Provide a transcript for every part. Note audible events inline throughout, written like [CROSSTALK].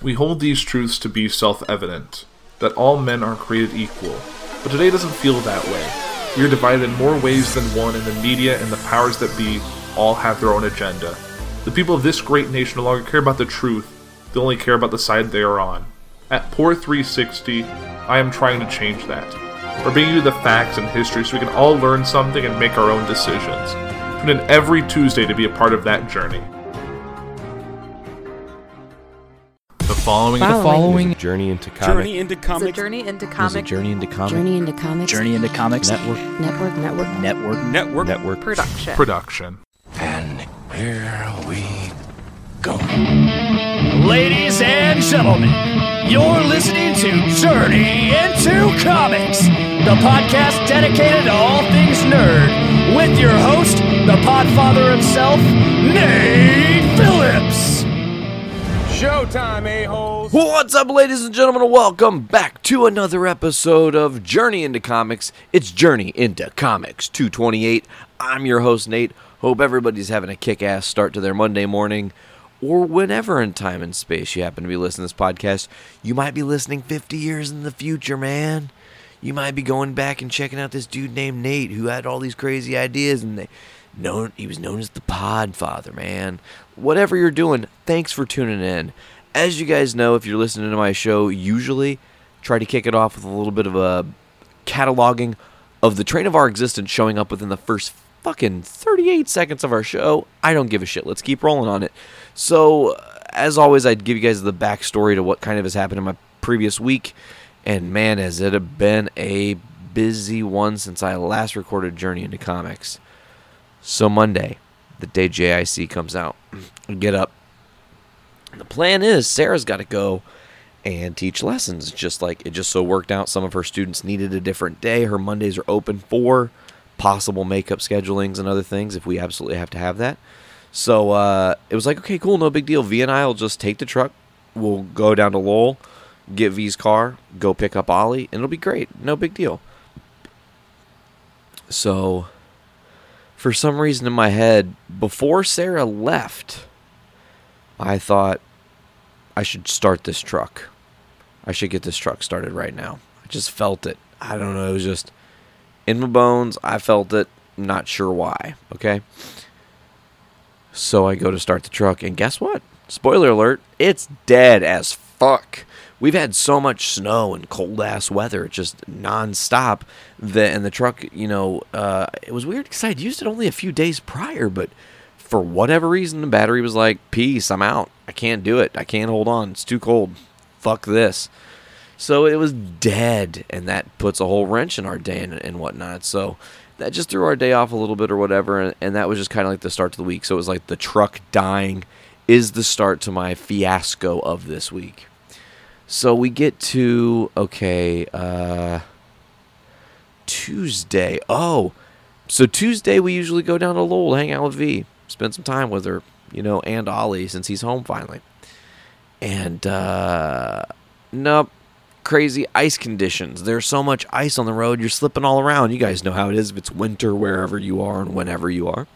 We hold these truths to be self evident that all men are created equal, but today doesn't feel that way. We are divided in more ways than one, and the media and the powers that be all have their own agenda. The people of this great nation no longer care about the truth, they only care about the side they are on. At Poor 360, I am trying to change that. We're bringing you the facts and history so we can all learn something and make our own decisions. Tune in every Tuesday to be a part of that journey. The following, The following Journey into comics Journey into It's comics journey into is a comic journey into comics Journey into Comics Journey into Comics network Network Network Network. network. network. production. production. And here we go. Ladies and gentlemen, you're listening to Journey into Comics, the podcast dedicated to all things nerd, with your host, the podfather himself, Nate Phillips. Showtime, a-holes. What's up, ladies and gentlemen? Welcome back to another episode of Journey into Comics. It's Journey into Comics 228. I'm your host, Nate. Hope everybody's having a kick ass start to their Monday morning, or whenever in time and space you happen to be listening to this podcast. You might be listening 50 years in the future, man. You might be going back and checking out this dude named Nate who had all these crazy ideas and they known he was known as the Podfather, man. Whatever you're doing, thanks for tuning in. As you guys know, if you're listening to my show, usually try to kick it off with a little bit of a cataloging of the train of our existence showing up within the first fucking 38 seconds of our show. I don't give a shit. Let's keep rolling on it. So, uh, as always, I'd give you guys the backstory to what kind of has happened in my previous week. And man, has it been a busy one since I last recorded Journey into Comics. So, Monday, the day JIC comes out, I get up. The plan is Sarah's got to go and teach lessons. Just like it just so worked out, some of her students needed a different day. Her Mondays are open for possible makeup schedulings and other things if we absolutely have to have that. So uh, it was like, okay, cool, no big deal. V and I will just take the truck. We'll go down to Lowell, get V's car, go pick up Ollie, and it'll be great. No big deal. So, for some reason in my head, before Sarah left, I thought I should start this truck. I should get this truck started right now. I just felt it. I don't know. It was just in my bones. I felt it. Not sure why. Okay. So I go to start the truck, and guess what? Spoiler alert, it's dead as fuck. We've had so much snow and cold ass weather, just nonstop. That and the truck, you know, uh, it was weird because I'd used it only a few days prior, but for whatever reason, the battery was like, "Peace, I'm out. I can't do it. I can't hold on. It's too cold. Fuck this." So it was dead, and that puts a whole wrench in our day and, and whatnot. So that just threw our day off a little bit or whatever, and, and that was just kind of like the start to the week. So it was like the truck dying is the start to my fiasco of this week. So we get to okay, uh Tuesday. Oh, so Tuesday we usually go down to Lowell, hang out with V, spend some time with her, you know, and Ollie since he's home finally. And uh nope, crazy ice conditions. There's so much ice on the road, you're slipping all around. You guys know how it is if it's winter wherever you are and whenever you are.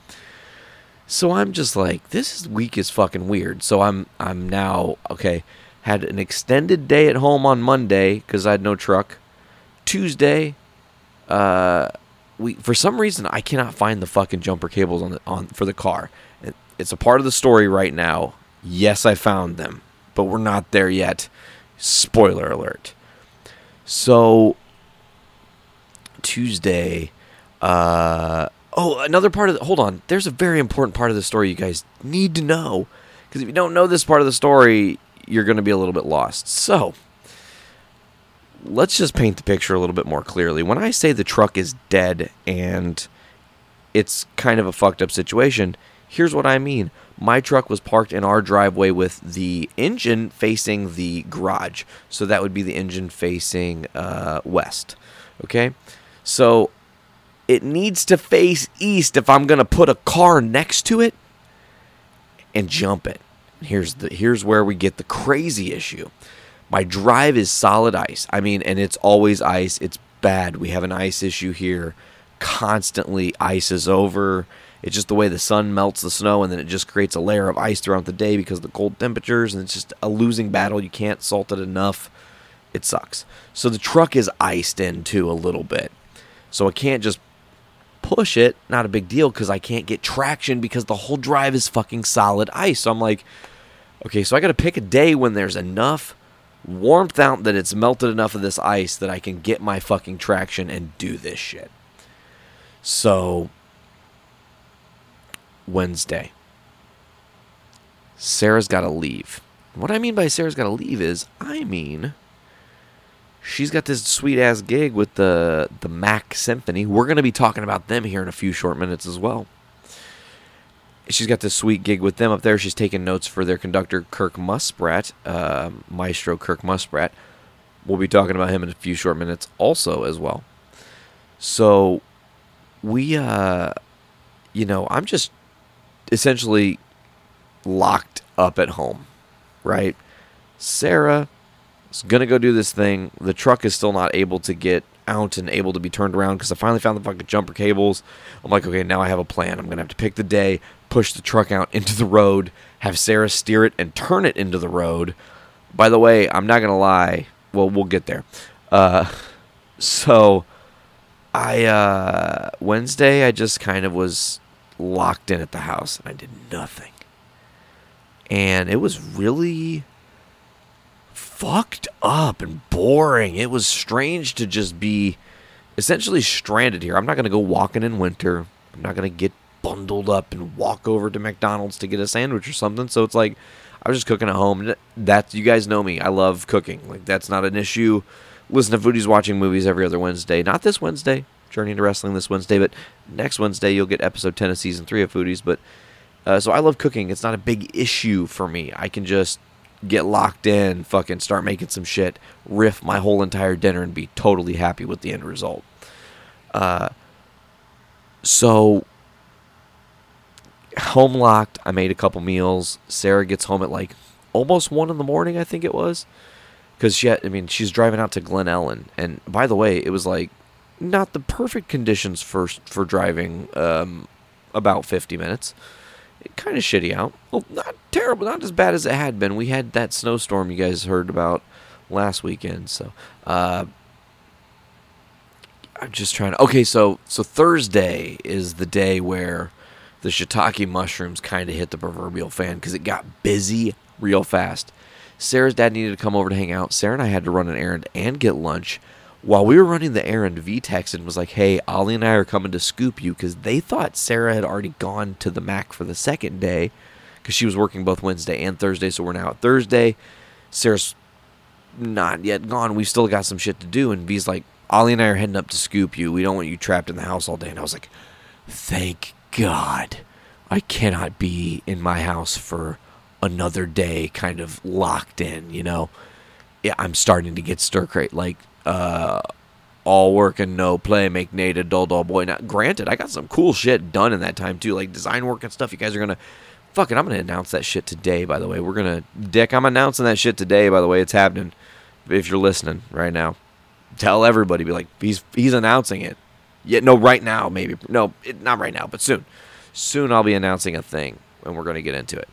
So I'm just like, this week is fucking weird. So I'm I'm now okay. Had an extended day at home on Monday because I had no truck. Tuesday, uh, we for some reason I cannot find the fucking jumper cables on the on for the car. It's a part of the story right now. Yes, I found them, but we're not there yet. Spoiler alert. So Tuesday, uh, oh, another part of the, hold on. There's a very important part of the story you guys need to know because if you don't know this part of the story, you're going to be a little bit lost. So, let's just paint the picture a little bit more clearly. When I say the truck is dead and it's kind of a fucked up situation, here's what I mean. My truck was parked in our driveway with the engine facing the garage. So that would be the engine facing uh, west. Okay? So it needs to face east if I'm going to put a car next to it and jump it. Here's the here's where we get the crazy issue. My drive is solid ice. I mean, and it's always ice. It's bad. We have an ice issue here. Constantly ice is over It's just the way the sun melts the snow and then it just creates a layer of ice throughout the day because of the cold temperatures and it's just a losing battle. You can't salt it enough. It sucks. So the truck is iced in too a little bit. So I can't just push it. Not a big deal because I can't get traction because the whole drive is fucking solid ice. So I'm like, okay, so I got to pick a day when there's enough warmth out that it's melted enough of this ice that I can get my fucking traction and do this shit. So Wednesday. Sarah's got to leave. What I mean by Sarah's got to leave is I mean she's got this sweet ass gig with the the Mac Symphony. We're going to be talking about them here in a few short minutes as well. She's got this sweet gig with them up there. She's taking notes for their conductor Kirk Muspratt, uh, Maestro Kirk Muspratt. We'll be talking about him in a few short minutes also as well. So we uh you know, I'm just essentially locked up at home, right? Sarah is to go do this thing. The truck is still not able to get out and able to be turned around because I finally found the fucking jumper cables. I'm like, okay, now I have a plan. I'm to have to pick the day, push the truck out into the road, have Sarah steer it and turn it into the road. By the way, I'm not to lie. Well, we'll get there. Uh, [LAUGHS] so I uh, Wednesday I just kind of was locked in at the house and I did nothing. And it was really fucked up and boring. It was strange to just be essentially stranded here. I'm not to go walking in winter. I'm not to get bundled up and walk over to McDonald's to get a sandwich or something. So it's like I was just cooking at home. That you guys know me. I love cooking. Like that's not an issue. Listen to Foodies watching movies every other Wednesday. Not this Wednesday. Journey into Wrestling this Wednesday, but next Wednesday you'll get episode 10 of season 3 of Foodies. But uh, so I love cooking. It's not a big issue for me. I can just get locked in, fucking start making some shit, riff my whole entire dinner, and be totally happy with the end result. Uh, so home locked. I made a couple meals. Sarah gets home at like almost one in the morning, I think it was, because she had, I mean she's driving out to Glen Ellyn, and by the way, it was like not the perfect conditions for for driving. Um, about 50 minutes. Kind of shitty out. Well, not terrible, not as bad as it had been. We had that snowstorm you guys heard about last weekend, so uh, I'm just trying to. Okay, so so Thursday is the day where the shiitake mushrooms kind of hit the proverbial fan because it got busy real fast. Sarah's dad needed to come over to hang out. Sarah and I had to run an errand and get lunch while we were running the errand, V texted was like, "Hey, Ollie and I are coming to scoop you because they thought Sarah had already gone to the Mac for the second day because she was working both Wednesday and Thursday. So we're now at Thursday. Sarah's not yet gone. We've still got some shit to do." And V's like, "Ollie and I are heading up to scoop you. We don't want you trapped in the house all day." And I was like, "Thank God, I cannot be in my house for another day, kind of locked in." You know, yeah, I'm starting to get stir crazy. Like uh, all work and no play make Nate a dull, dull boy. Now, granted, I got some cool shit done in that time too, like design work and stuff. You guys are gonna, fuck it, I'm gonna announce that shit today. By the way, we're gonna, Dick, I'm announcing that shit today. By the way, it's happening. If you're listening right now, tell everybody. Be like, he's he's announcing it. Yeah, no, right now maybe. No, it, not right now, but soon. Soon I'll be announcing a thing, and we're gonna get into it.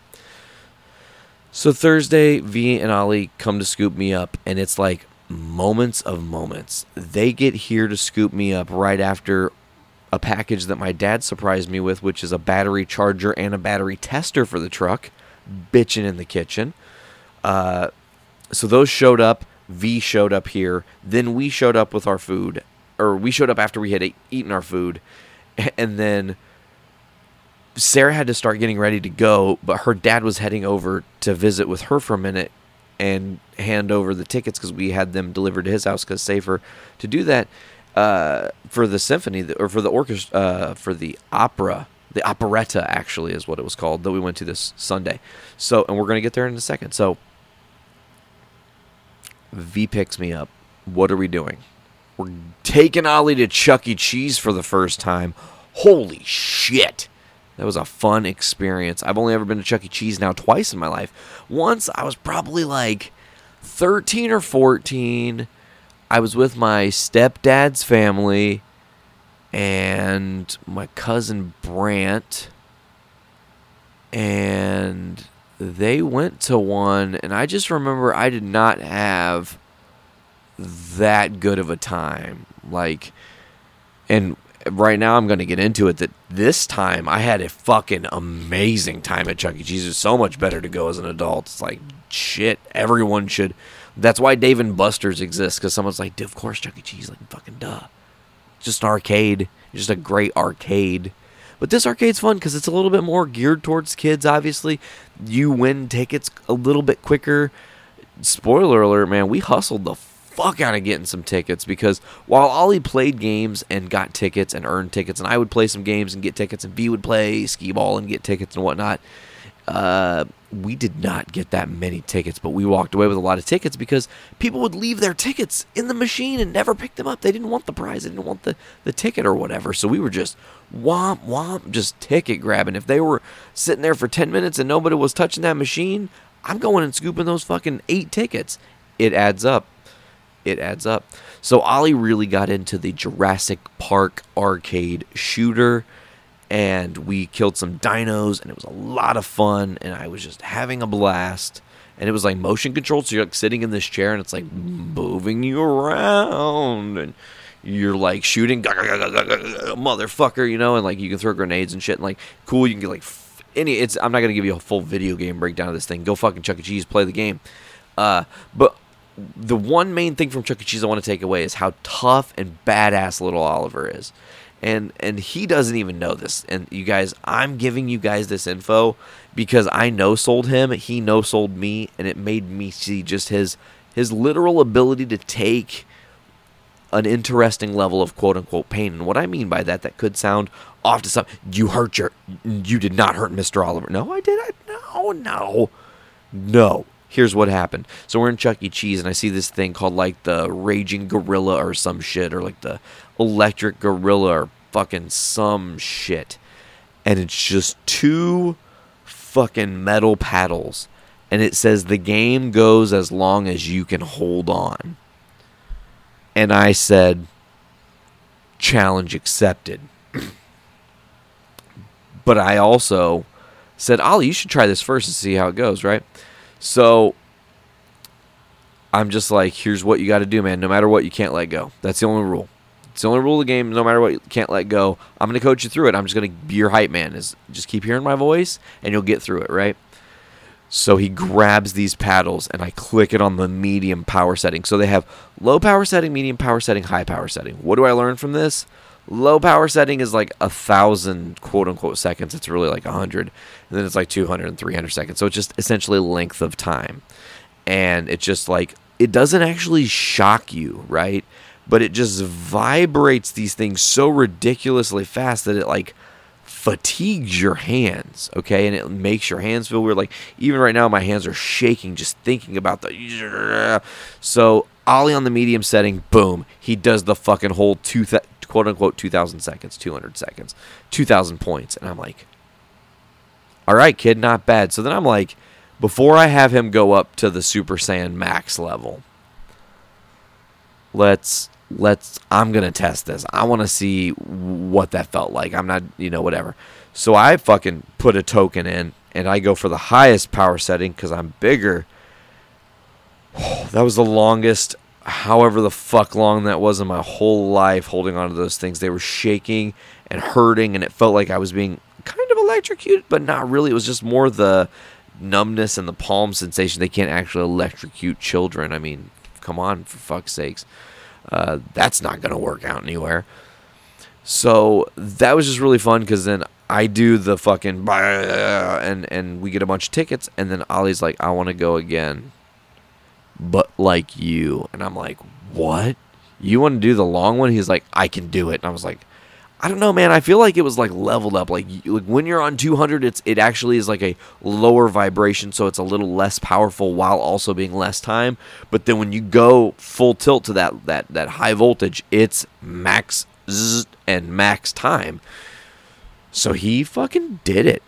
So Thursday, V and Ollie come to scoop me up, and it's like moments of moments. They get here to scoop me up right after a package that my dad surprised me with, which is a battery charger and a battery tester for the truck, bitching in the kitchen. Uh, so those showed up. V showed up here. Then we showed up with our food, or we showed up after we had eaten our food, [LAUGHS] and then Sarah had to start getting ready to go, but her dad was heading over to visit with her for a minute and hand over the tickets because we had them delivered to his house because safer to do that uh, for the symphony or for the orchestra uh, for the opera the operetta actually is what it was called that we went to this sunday. So and we're going to get there in a second. So v picks me up. What are we doing we're taking ollie to chuck e cheese for the first time holy shit that was a fun experience. I've only ever been to Chuck E. Cheese now twice in my life. Once I was probably like 13 or 14. I was with my stepdad's family and my cousin Brant, and they went to one, and I just remember I did not have that good of a time. Like, and right now I'm going to get into it that this time I had a fucking amazing time at Chuck E. Cheese. It's so much better to go as an adult. It's like, shit, everyone should. That's why Dave and Buster's exists, because someone's like, of course, Chuck E. Cheese, like, fucking duh. Just an arcade, just a great arcade. But this arcade's fun because it's a little bit more geared towards kids, obviously. You win tickets a little bit quicker. Spoiler alert, man, we hustled the fuck out of getting some tickets because while Ollie played games and got tickets and earned tickets, and I would play some games and get tickets, and V would play skee ball and get tickets and whatnot, uh, we did not get that many tickets, but we walked away with a lot of tickets because people would leave their tickets in the machine and never pick them up. They didn't want the prize, they didn't want the, the ticket or whatever. So we were just womp womp, just ticket grabbing. If they were sitting there for 10 minutes and nobody was touching that machine, I'm going and scooping those fucking eight tickets. It adds up. It adds up. So Ollie really got into the Jurassic Park arcade shooter and we killed some dinos and it was a lot of fun and I was just having a blast. And it was like motion controlled, so you're like sitting in this chair and it's like moving you around and you're like shooting motherfucker, you know, and like you can throw grenades and shit and like cool, you can get like f- any it's I'm not gonna give you a full video game breakdown of this thing. Go fucking Chuck E. Cheese, play the game. Uh but the one main thing from Chuck E. Cheese I want to take away is how tough and badass little Oliver is. And and he doesn't even know this. And you guys i'm giving you guys this info because i know sold him he no sold me and it made me see just his his literal ability to take an interesting level of quote unquote pain. And what i mean by that that could sound off to some you hurt your you did not hurt mr oliver. No i did i no no no here's what happened. So we're in Chuck E. Cheese, and I see this thing called like the Raging Gorilla or some shit, or like the Electric Gorilla or fucking some shit. And it's just two fucking metal paddles. And it says the game goes as long as you can hold on. And I said, challenge accepted. [CLEARS THROAT] but I also said, Ollie, you should try this first and see how it goes, right? So I'm just like, here's what you got to do, man. No matter what, you can't let go. That's the only rule. It's the only rule of the game. No matter what, you can't let go. I'm going to coach you through it. I'm just going to be your hype man. Is just keep hearing my voice, and you'll get through it, right? So he grabs these paddles, and I click it on the medium power setting. So they have low power setting, medium power setting, high power setting. What do I learn from this? Low power setting is like a thousand quote unquote seconds. It's really like a hundred, and then it's like 200 and 300 seconds. So it's just essentially length of time, and it's just like it doesn't actually shock you, right? But it just vibrates these things so ridiculously fast that it like fatigues your hands, okay? And it makes your hands feel weird. Like even right now, my hands are shaking just thinking about the. So Ollie on the medium setting, boom, he does the fucking whole two quote unquote 2,000 seconds, 200 seconds, 2,000 points, and I'm like, all right, kid, not bad. So then I'm like, before I have him go up to the Super Saiyan Max level, let's let's I'm gonna test this. I want to see what that felt like. I'm not, you know, whatever. So I fucking put a token in, and I go for the highest power setting because I'm bigger. [SIGHS] that was the longest, however the fuck long that was in my whole life, holding onto those things. They were shaking and hurting, and it felt like I was being kind of electrocuted, but not really. It was just more the numbness and the palm sensation. They can't actually electrocute children. I mean, come on, for fuck's sakes. Uh, that's not going to work out anywhere. So that was just really fun because then I do the fucking and and we get a bunch of tickets and then Ollie's like I want to go again, but like you and I'm like what? You want to do the long one? He's like I can do it and I was like I don't know, man. I feel like it was like leveled up. Like, like when you're on 200, it's it actually is like a lower vibration, so it's a little less powerful while also being less time. But then when you go full tilt to that that that high voltage, it's max and max time. So he fucking did it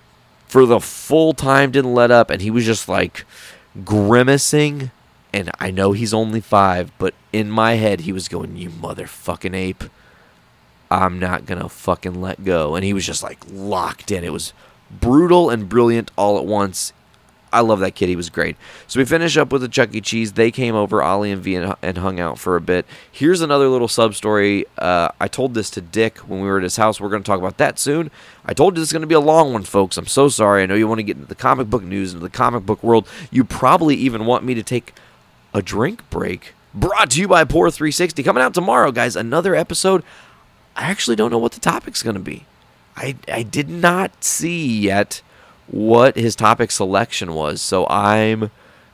for the full time. Didn't let up, and he was just like grimacing. And I know he's only five, but in my head he was going, "You motherfucking ape." I'm not gonna fucking let go. And he was just like locked in. It was brutal and brilliant all at once. I love that kid. He was great. So we finish up with the Chuck E. Cheese. They came over, Ollie and V, and, hung out for a bit. Here's another little sub story. Uh, I told this to Dick when we were at his house. We're going to talk about that soon. I told you this is going to be a long one, folks. I'm so sorry. I know you want to get into the comic book news, into the comic book world. You probably even want me to take a drink break. Brought to you by Poor 360. Coming out tomorrow, guys. Another episode. I actually don't know what the topic's going to be. I, I did not see yet what his topic selection was. So I'm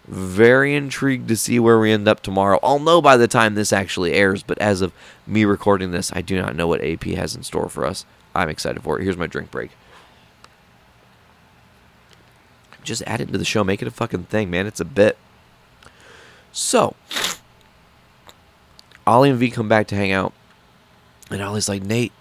very intrigued to see where we end up tomorrow. I'll know by the time this actually airs, but as of me recording this, I do not know what AP has in store for us. I'm excited for it. Here's my drink break. Just add it to the show, make it a fucking thing, man. It's a bit. So, Ollie and V come back to hang out, and Ollie's like, Nate,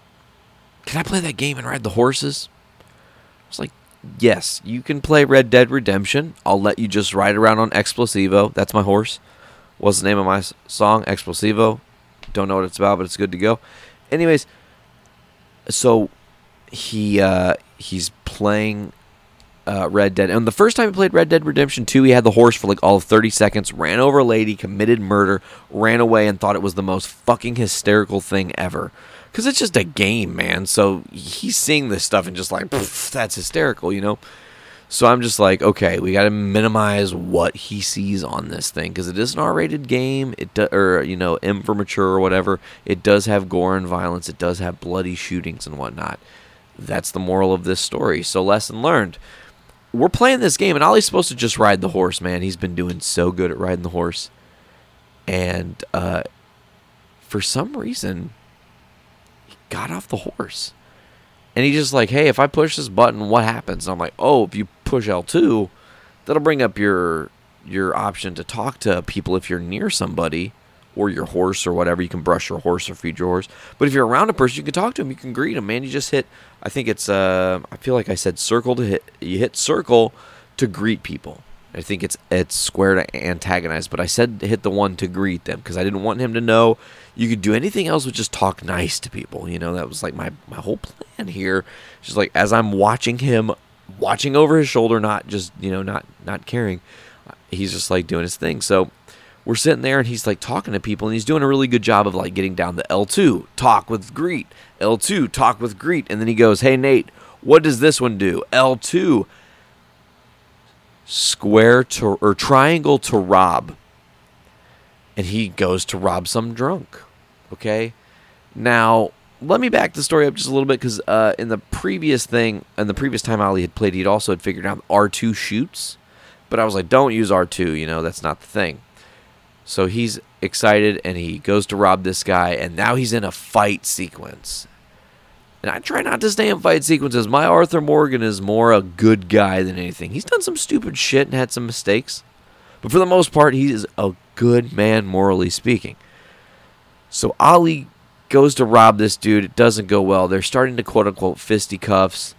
can I play that game and ride the horses? I was like, yes, you can play Red Dead Redemption. I'll let you just ride around on Explosivo. That's my horse. What's the name of my song? Explosivo. Don't know what it's about, but it's good to go. Anyways, so he uh, he's playing uh, Red Dead, and the first time he played Red Dead Redemption 2, he had the horse for like all of 30 seconds, ran over a lady, committed murder, ran away, and thought it was the most fucking hysterical thing ever. Because it's just a game, man. So he's seeing this stuff and just like, that's hysterical, you know? So I'm just like, okay, we got to minimize what he sees on this thing because it is an R-rated game. It do, or you know, M for mature or whatever. It does have gore and violence. It does have bloody shootings and whatnot. That's the moral of this story. So lesson learned. We're playing this game, and Ollie's supposed to just ride the horse, man. He's been doing so good at riding the horse, and uh, for some reason, he got off the horse. And he's just like, hey, if I push this button, what happens? And I'm like, oh, if you push L2, that'll bring up your your option to talk to people if you're near somebody or your horse or whatever. You can brush your horse or feed your horse. But if you're around a person, you can talk to him. You can greet him, man. You just hit. I think it's. Uh, I feel like I said circle to hit. You hit circle to greet people. I think it's it's square to antagonize, but I said hit the one to greet them because I didn't want him to know you could do anything else but just talk nice to people. You know, that was like my, my whole plan here. Just like as I'm watching him, watching over his shoulder, not just, you know, not not caring. He's just like doing his thing. So we're sitting there and he's like talking to people and he's doing a really good job of like getting down the L2, talk with greet, L2, talk with greet. And then he goes, Hey Nate, what does this one do? L2 square to or triangle to rob and he goes to rob some drunk okay now let me back the story up just a little bit because uh, in the previous thing and the previous time ollie had played he'd also had figured out r2 shoots but i was like don't use r2 you know that's not the thing so he's excited and he goes to rob this guy and now he's in a fight sequence and I try not to stay in fight sequences. My Arthur Morgan is more a good guy than anything. He's done some stupid shit and had some mistakes. But for the most part, he is a good man, morally speaking. So Ollie goes to rob this dude. It doesn't go well. They're starting to quote unquote fisticuffs.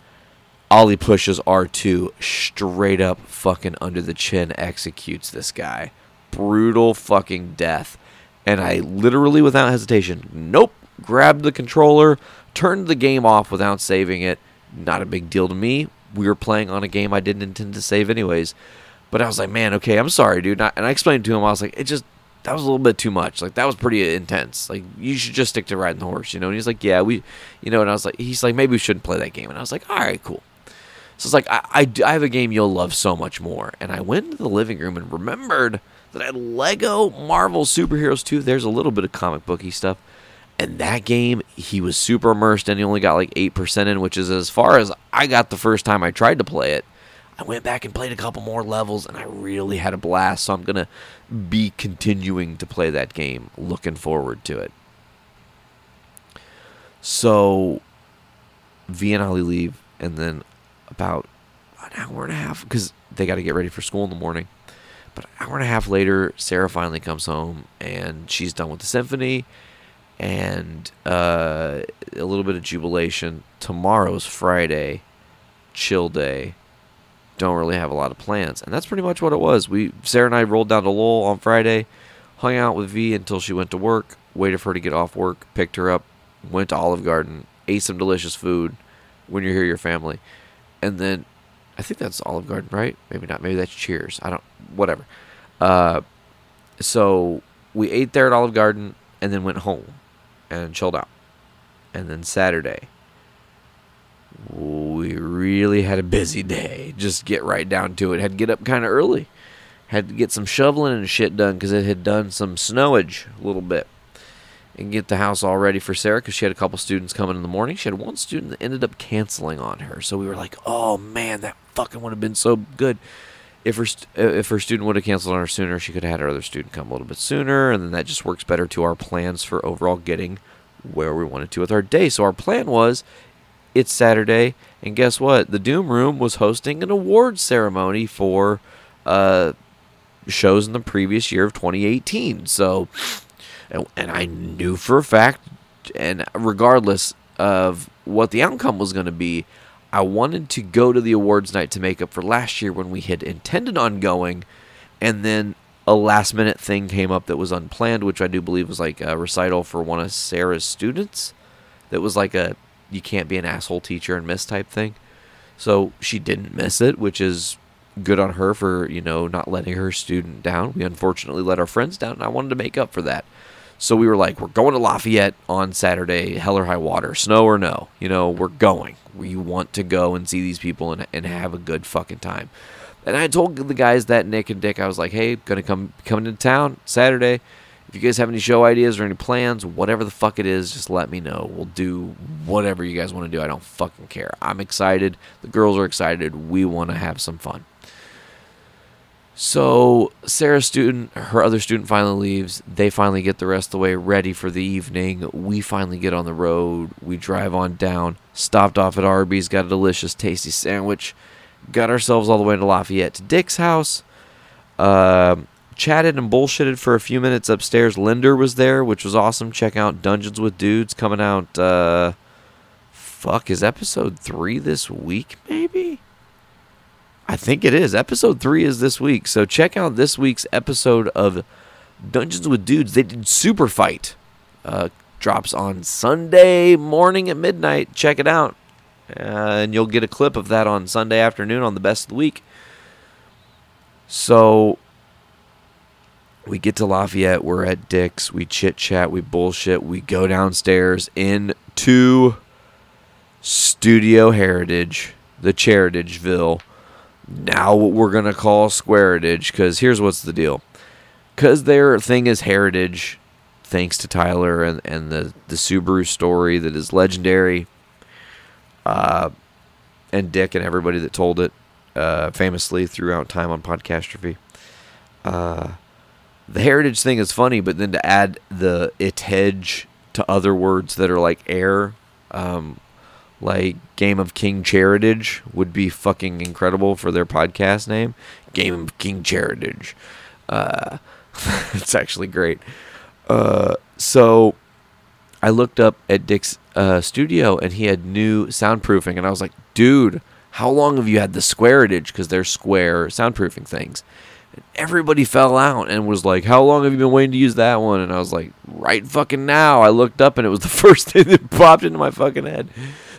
Ollie pushes R2 straight up fucking under the chin, executes this guy. Brutal fucking death. And I literally, without hesitation, nope, grabbed the controller, turned the game off without saving it. Not a big deal to me. We were playing on a game I didn't intend to save anyways. But I was like, man, okay, I'm sorry, dude. And I explained to him, I was like, it just, that was a little bit too much. Like, that was pretty intense. Like, you should just stick to riding the horse, you know? And he's like, yeah, we, you know, and I was like, he's like, maybe we shouldn't play that game. And I was like, all right, cool. So it's like, I, I, I have a game you'll love so much more. And I went into the living room and remembered Lego Marvel Superheroes 2. There's a little bit of comic booky stuff. And that game, he was super immersed and he only got like 8% in, which is as far as I got the first time I tried to play it. I went back and played a couple more levels and I really had a blast. So I'm going to be continuing to play that game. Looking forward to it. So V and Ollie leave, and then about an hour and a half, because they got to get ready for school in the morning. But an hour and a half later, Sarah finally comes home and she's done with the symphony and uh, a little bit of jubilation. Tomorrow's Friday, chill day. Don't really have a lot of plans, and that's pretty much what it was. We Sarah and I rolled down to Lowell on Friday, hung out with V until she went to work. Waited for her to get off work, picked her up, went to Olive Garden, ate some delicious food. When you're here, your family, and then I think that's Olive Garden, right? Maybe not. Maybe that's Cheers. I don't. Whatever. Uh, so we ate there at Olive Garden, and then went home and chilled out. And then Saturday, we really had a busy day. Just get right down to it. Had to get up kind of early. Had to get some shoveling and shit done because it had done some snowage a little bit. And get the house all ready for Sarah because she had a couple students coming in the morning. She had one student that ended up canceling on her. So we were like, oh man, that fucking would have been so good. If her, st- if her student would have canceled on her sooner, she could have had her other student come a little bit sooner. And then that just works better to our plans for overall getting where we wanted to with our day. So our plan was it's Saturday, and guess what? The Doom Room was hosting an awards ceremony for uh, shows in the previous year of 2018. So, and, and I knew for a fact, and regardless of what the outcome was going to be, I wanted to go to the awards night to make up for last year when we had intended on going, and then a last minute thing came up that was unplanned, which I do believe was like a recital for one of Sarah's students. That was like a you can't be an asshole teacher and miss type thing. So she didn't miss it, which is good on her for, you know, not letting her student down. We unfortunately let our friends down, and I wanted to make up for that. So we were like, we're going to Lafayette on Saturday, hell or high water, snow or no. You know, we're going. We want to go and see these people and, and have a good fucking time. And I told the guys that Nick and Dick, I was like, hey, gonna come coming to town Saturday. If you guys have any show ideas or any plans, whatever the fuck it is, just let me know. We'll do whatever you guys want to do. I don't fucking care. I'm excited. The girls are excited. We want to have some fun. So Sarah's student, her other student finally leaves. They finally get the rest of the way ready for the evening. We finally get on the road. We drive on down. Stopped off at Arby's, got a delicious, tasty sandwich got ourselves all the way to Lafayette to Dick's house. Uh, chatted and bullshitted for a few minutes upstairs. Linder was there, which was awesome. Check out Dungeons with Dudes coming out. Uh, fuck, is episode three this week? Maybe. I think it is. Episode three is this week. So check out this week's episode of Dungeons with Dudes. They did Super Fight. Uh, drops on Sunday morning at midnight. Check it out. And you'll get a clip of that on Sunday afternoon on the best of the week. So we get to Lafayette. We're at Dick's. We chit chat. We bullshit. We go downstairs into Studio Heritage, the Cheritageville. Now what we're gonna call Squaretage, because here's what's the deal. Because their thing is heritage, thanks to Tyler and, and the, the Subaru story that is legendary uh, and Dick and everybody that told it uh, famously throughout time on Podcastrophe. Uh, the heritage thing is funny, but then to add the it hedge to other words that are like air, um, like Game of King Cheritage would be fucking incredible for their podcast name. Game of King Cheritage. Uh, [LAUGHS] it's actually great. Uh, so I looked up at Dick's uh, studio and he had new soundproofing, and I was like, dude, how long have you had the Squaretage? Because they're square soundproofing things. And everybody fell out and was like, how long have you been waiting to use that one? And I was like, right fucking now. I looked up and it was the [LAUGHS] first thing that popped into my fucking head.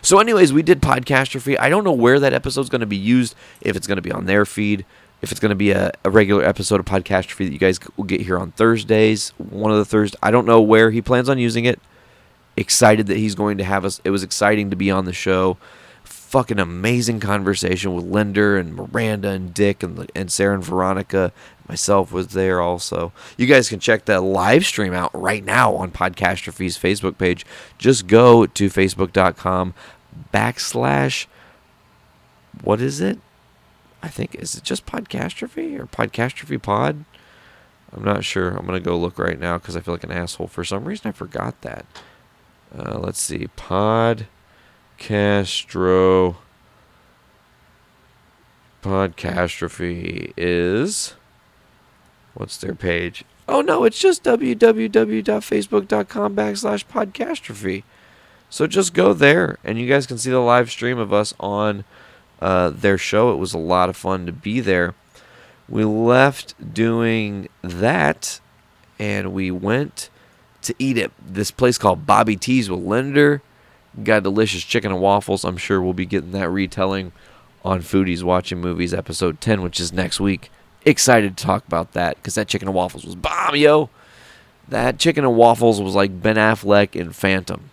So, anyways, we did Podcastrophe. I don't know where that episode's going to be used, if it's going to be on their feed, if it's going to be a, a regular episode of Podcastrophe that you guys will get here on Thursdays, one of the Thursdays. I don't know where he plans on using it excited that he's going to have us. It was exciting to be on the show. Fucking amazing conversation with Linder and Miranda and Dick and and Sarah and Veronica. Myself was there also. You guys can check that live stream out right now on Podcastrophe's Facebook page. Just go to facebook.com backslash what is it? I think is it just Podcastrophe or Podcastrophe Pod? I'm not sure. I'm gonna go look right now because I feel like an asshole. For some reason, I forgot that. Uh, let's see. Podcastro. Podcastrophe is. What's their page? Oh, no, it's just www.facebook.com backslash podcastrophe. So just go there and you guys can see the live stream of us on uh, their show. It was a lot of fun to be there. We left doing that and we went to eat at this place called Bobby T's with Linder. Got delicious chicken and waffles. I'm sure we'll be getting that retelling on Foodies Watching Movies episode 10, which is next week. Excited to talk about that because that chicken and waffles was bomb, yo. That chicken and waffles was like Ben Affleck in Phantom.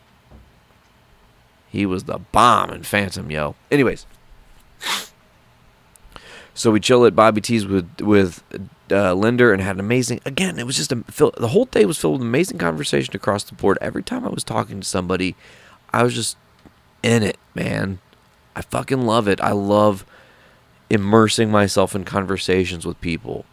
He was the bomb in Phantom, yo. Anyways, so we chill at Bobby T's with with uh, Linder and had an amazing. Again, it was just a the whole day was filled with amazing conversation across the board. Every time I was talking to somebody, I was just in it, man. I fucking love it. I love immersing myself in conversations with people.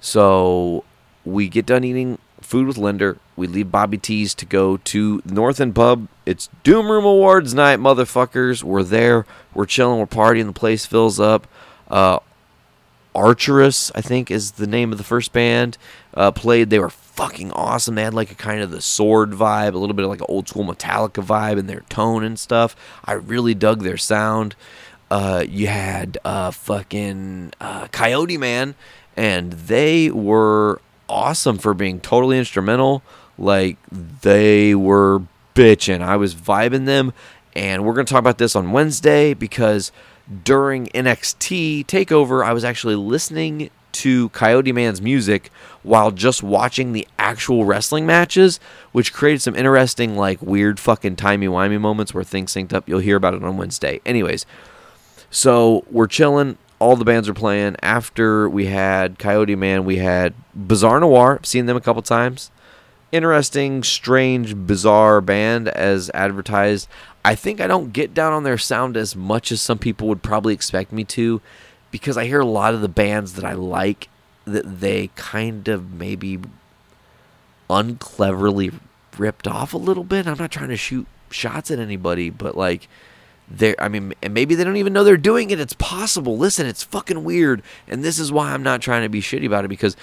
So we get done eating food with Linder. We leave Bobby T's to go to North End Pub. It's Doom Room Awards night, motherfuckers. We're there. We're chilling. We're partying. The place fills up. Uh, Archerus, I think, is the name of the first band. Uh, played. They were fucking awesome. They had like a kind of the sword vibe, a little bit of like an old school Metallica vibe in their tone and stuff. I really dug their sound. Uh, you had uh, fucking uh, Coyote Man, and they were awesome for being totally instrumental. Like they were bitching. I was vibing them, and we're gonna talk about this on Wednesday because during NXT Takeover, I was actually listening to Coyote Man's music while just watching the actual wrestling matches, which created some interesting, like weird fucking timey wimey moments where things synced up. You'll hear about it on Wednesday. Anyways, so we're chilling. All the bands are playing. After we had Coyote Man, we had Bizarre Noir. I've seen them a couple times. Interesting, strange, bizarre band as advertised. I think I don't get down on their sound as much as some people would probably expect me to because I hear a lot of the bands that I like that they kind of maybe uncleverly ripped off a little bit. I'm not trying to shoot shots at anybody, but like they're I mean and maybe they don't even know they're doing it. It's possible. Listen, it's fucking weird. And this is why I'm not trying to be shitty about it because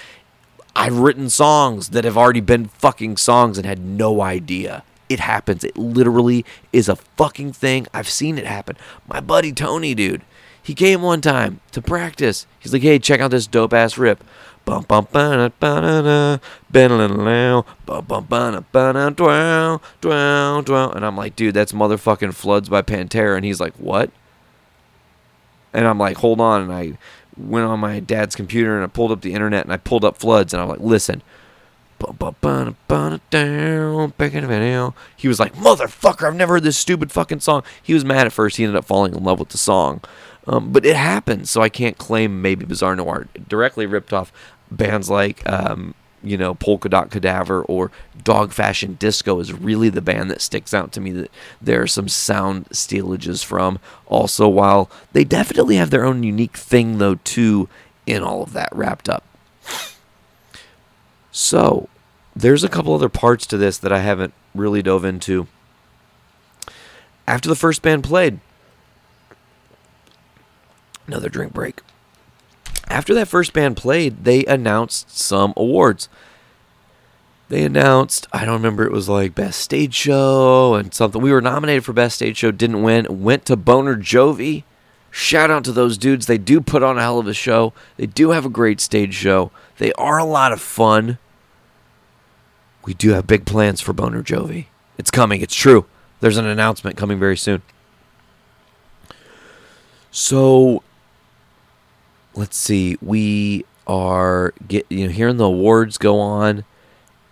I've written songs that have already been fucking songs and had no idea. It happens. It literally is a fucking thing. I've seen it happen. My buddy Tony, dude, he came one time to practice. He's like, hey, check out this dope ass rip. Bum bum ba da da bum bum bum ba da dwow dwow dwow and I'm like, dude, that's motherfucking Floods by Pantera, and he's like, what? And I'm like, hold on, and I went on my dad's computer and I pulled up the internet and I pulled up Floods, and I'm like, listen. Da. He was like, motherfucker, I've never heard this stupid fucking song. He was mad at first. He ended up falling in love with the song. Um, but it happens, so I can't claim maybe Bizarre Noir directly ripped off bands like, um, you know, Polka Dot Cadaver or Dog Fashion Disco is really the band that sticks out to me that there are some sound stealages from. Also, while they definitely have their own unique thing, though, too, in all of that wrapped up. So, there's a couple other parts to this that I haven't really dove into. After the first band played, another drink break. After that first band played, they announced some awards. They announced, I don't remember, it was like Best Stage Show and something. We were nominated for Best Stage Show, didn't win. Went to Boner Jovi. Shout out to those dudes. They do put on a hell of a show. They do have a great stage show. They are a lot of fun. We do have big plans for Boner Jovi. It's coming. It's true. There's an announcement coming very soon. So let's see. We are get you know hearing the awards go on,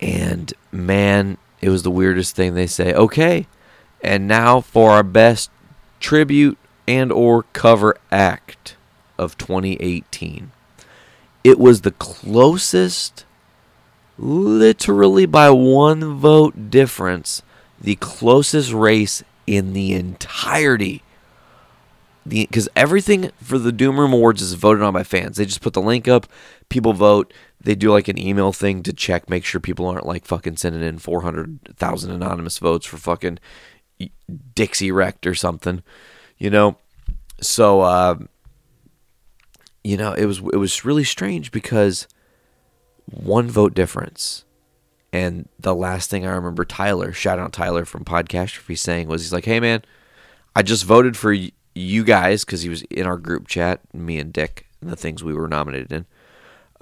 and man, it was the weirdest thing. They say, okay, and now for our best tribute and or cover act of 2018. It was the closest, literally by one vote difference, the closest race in the entirety because everything for the Doom Room Awards is voted on by fans. They just put the link up, people vote. They do like an email thing to check, make sure people aren't like fucking sending in four hundred thousand anonymous votes for fucking Dixie wrecked or something, you know. So, uh, you know, it was it was really strange because one vote difference. And the last thing I remember Tyler, shout out Tyler from Podcastrophe saying was he's like, "Hey man, I just voted for you guys because he was in our group chat, me and Dick, and the things we were nominated in.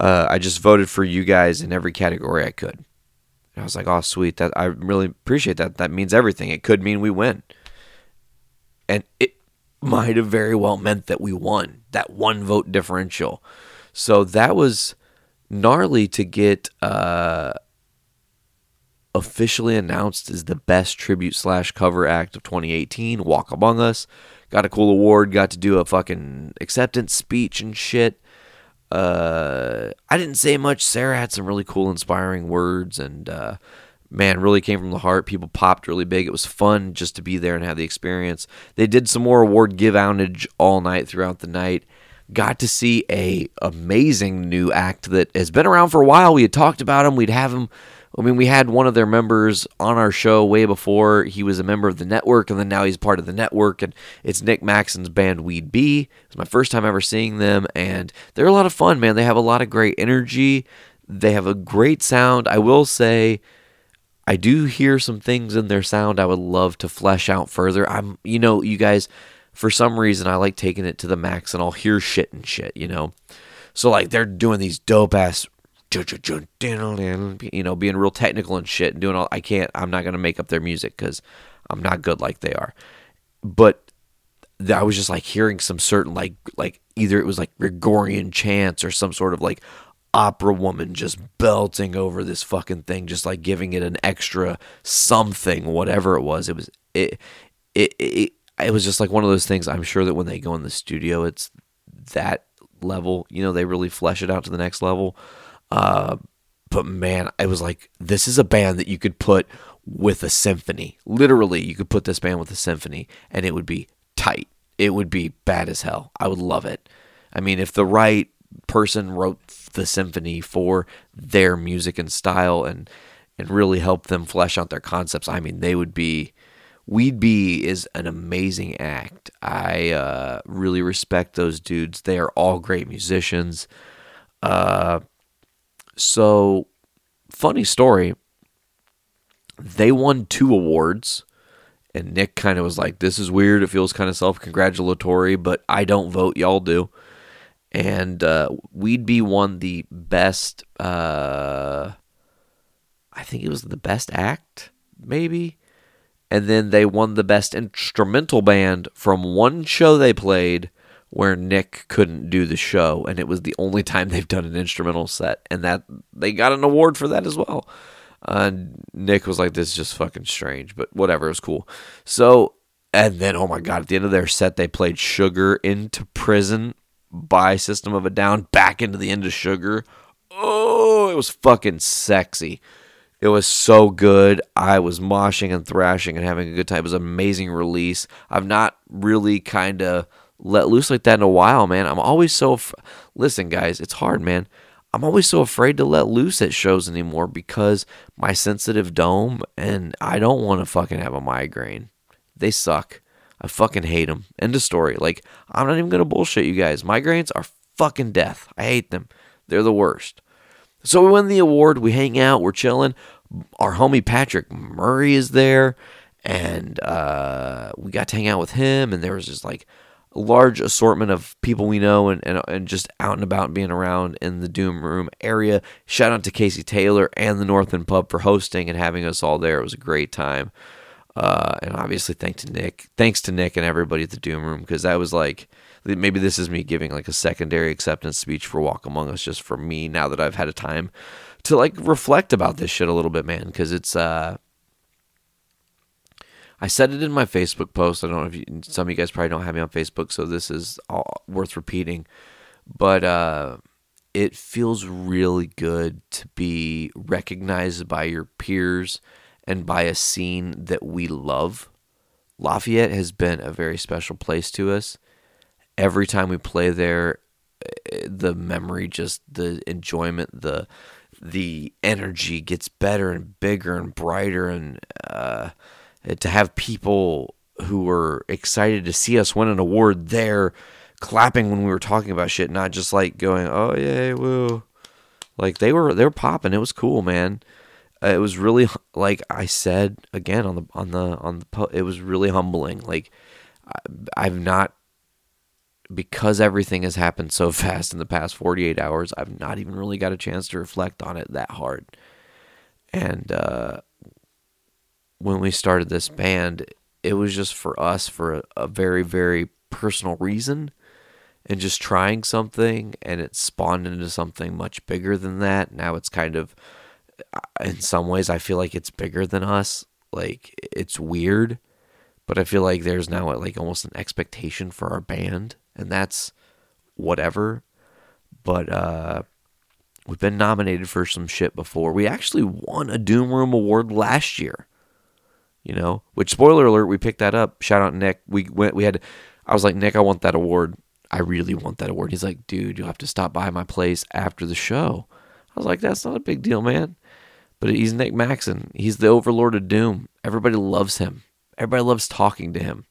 Uh, I just voted for you guys in every category I could. And I was like, "Oh, sweet! That I really appreciate that. That means everything. It could mean we win, and it might have very well meant that we won that one vote differential. So that was gnarly to get uh, officially announced as the best tribute slash cover act of 2018. Walk Among Us got a cool award. Got to do a fucking acceptance speech and shit. Uh, I didn't say much. Sarah had some really cool, inspiring words, and uh, man, really came from the heart. People popped really big. It was fun just to be there and have the experience. They did some more award give outage all night throughout the night. Got to see a amazing new act that has been around for a while. We had talked about him. We'd have him. I mean, we had one of their members on our show way before he was a member of the network, and then now he's part of the network. And it's Nick Maxon's band Weed B. It's my first time ever seeing them, and they're a lot of fun, man. They have a lot of great energy. They have a great sound. I will say, I do hear some things in their sound I would love to flesh out further. I'm, you know, you guys, for some reason, I like taking it to the max and I'll hear shit and shit, you know? So, like, they're doing these dope ass, you know, being real technical and shit and doing all, I can't, I'm not to make up their music because I'm not good like they are. But I was just like hearing some certain, like, like either it was like Gregorian chants or some sort of like opera woman just belting over this fucking thing, just like giving it an extra something, whatever it was. It was it it it, it was just like one of those things. I'm sure that when they go in the studio, it's that level. You know, they really flesh it out to the next level. Uh, but man, I was like, this is a band that you could put with a symphony. Literally, you could put this band with a symphony, and it would be tight. It would be bad as hell. I would love it. I mean, if the right person wrote the symphony for their music and style and and really help them flesh out their concepts. I mean, they would be Weed B is an amazing act. I uh, really respect those dudes. They are all great musicians. Uh, so, funny story. They won two awards, and Nick kind of was like, "This is weird. It feels kind of self-congratulatory, but I don't vote. Y'all do." and uh, Weed B won the best. Uh, I think it was the best act, maybe, and then they won the best instrumental band from one show they played where Nick couldn't do the show, and it was the only time they've done an instrumental set, and that they got an award for that as well. Uh, Nick was like, "This is just fucking strange," but whatever, it was cool. So, and then oh my god, at the end of their set, they played "Sugar into Prison" by System of a Down back into the end of Sugar. Oh, it was fucking sexy. It was so good. I was moshing and thrashing and having a good time. It was an amazing release. I've not really kind of let loose like that in a while, man. I'm always so. Af- Listen, guys, it's hard, man. I'm always so afraid to let loose at shows anymore because my sensitive dome and I don't want to fucking have a migraine. They suck. I fucking hate them. End of story. Like, I'm not even going to bullshit you guys. Migraines are fucking death. I hate them. They're the worst. So we win the award. We hang out. We're chilling. Our homie Patrick Murray is there. And uh, we got to hang out with him. And there was just like a large assortment of people we know and, and, and just out and about and being around in the Doom Room area. Shout out to Casey Taylor and the Northern Pub for hosting and having us all there. It was a great time. Uh, and obviously, thanks to Nick, thanks to Nick and everybody at the Doom Room because that was like maybe this is me giving like a secondary acceptance speech for Walk Among Us just for me now that I've had a time to like reflect about this shit a little bit, man. Because it's uh, I said it in my Facebook post. I don't know if you, some of you guys probably don't have me on Facebook, so this is all worth repeating. But uh, it feels really good to be recognized by your peers and by a scene that we love. Lafayette has been a very special place to us. Every time we play there, the memory, just the enjoyment, the the energy gets better and bigger and brighter, and uh, to have people who were excited to see us win an award there, clapping when we were talking about shit, not just like going, "Oh yeah, woo," like they were they were popping. It was cool, man it was really [LAUGHS] like I said again on the on the on the it was really humbling. Like I, I've not because everything has happened so [LAUGHS] fast in the past 48 hours. I've not even really got a chance to reflect on it that hard. And uh, when we started this band, it was just for us for a, a very, very personal reason and just trying something and it spawned into something much bigger than that. Now it's kind of in some ways I feel like it's bigger than us. Like it's weird, but I feel like there's now like almost an expectation for our band and that's whatever. But uh we've been nominated for some shit before. We actually won a Doom Room award last year. You know, which spoiler alert, we picked that up. Shout out Nick. We went we had I was like, Nick, I want that award. I really want that award. He's like, dude, you'll have to stop by my place after the show. I was like, that's not a big deal, man. But he's Nick Maxon. He's the overlord of doom. Everybody loves him. Everybody loves talking to him.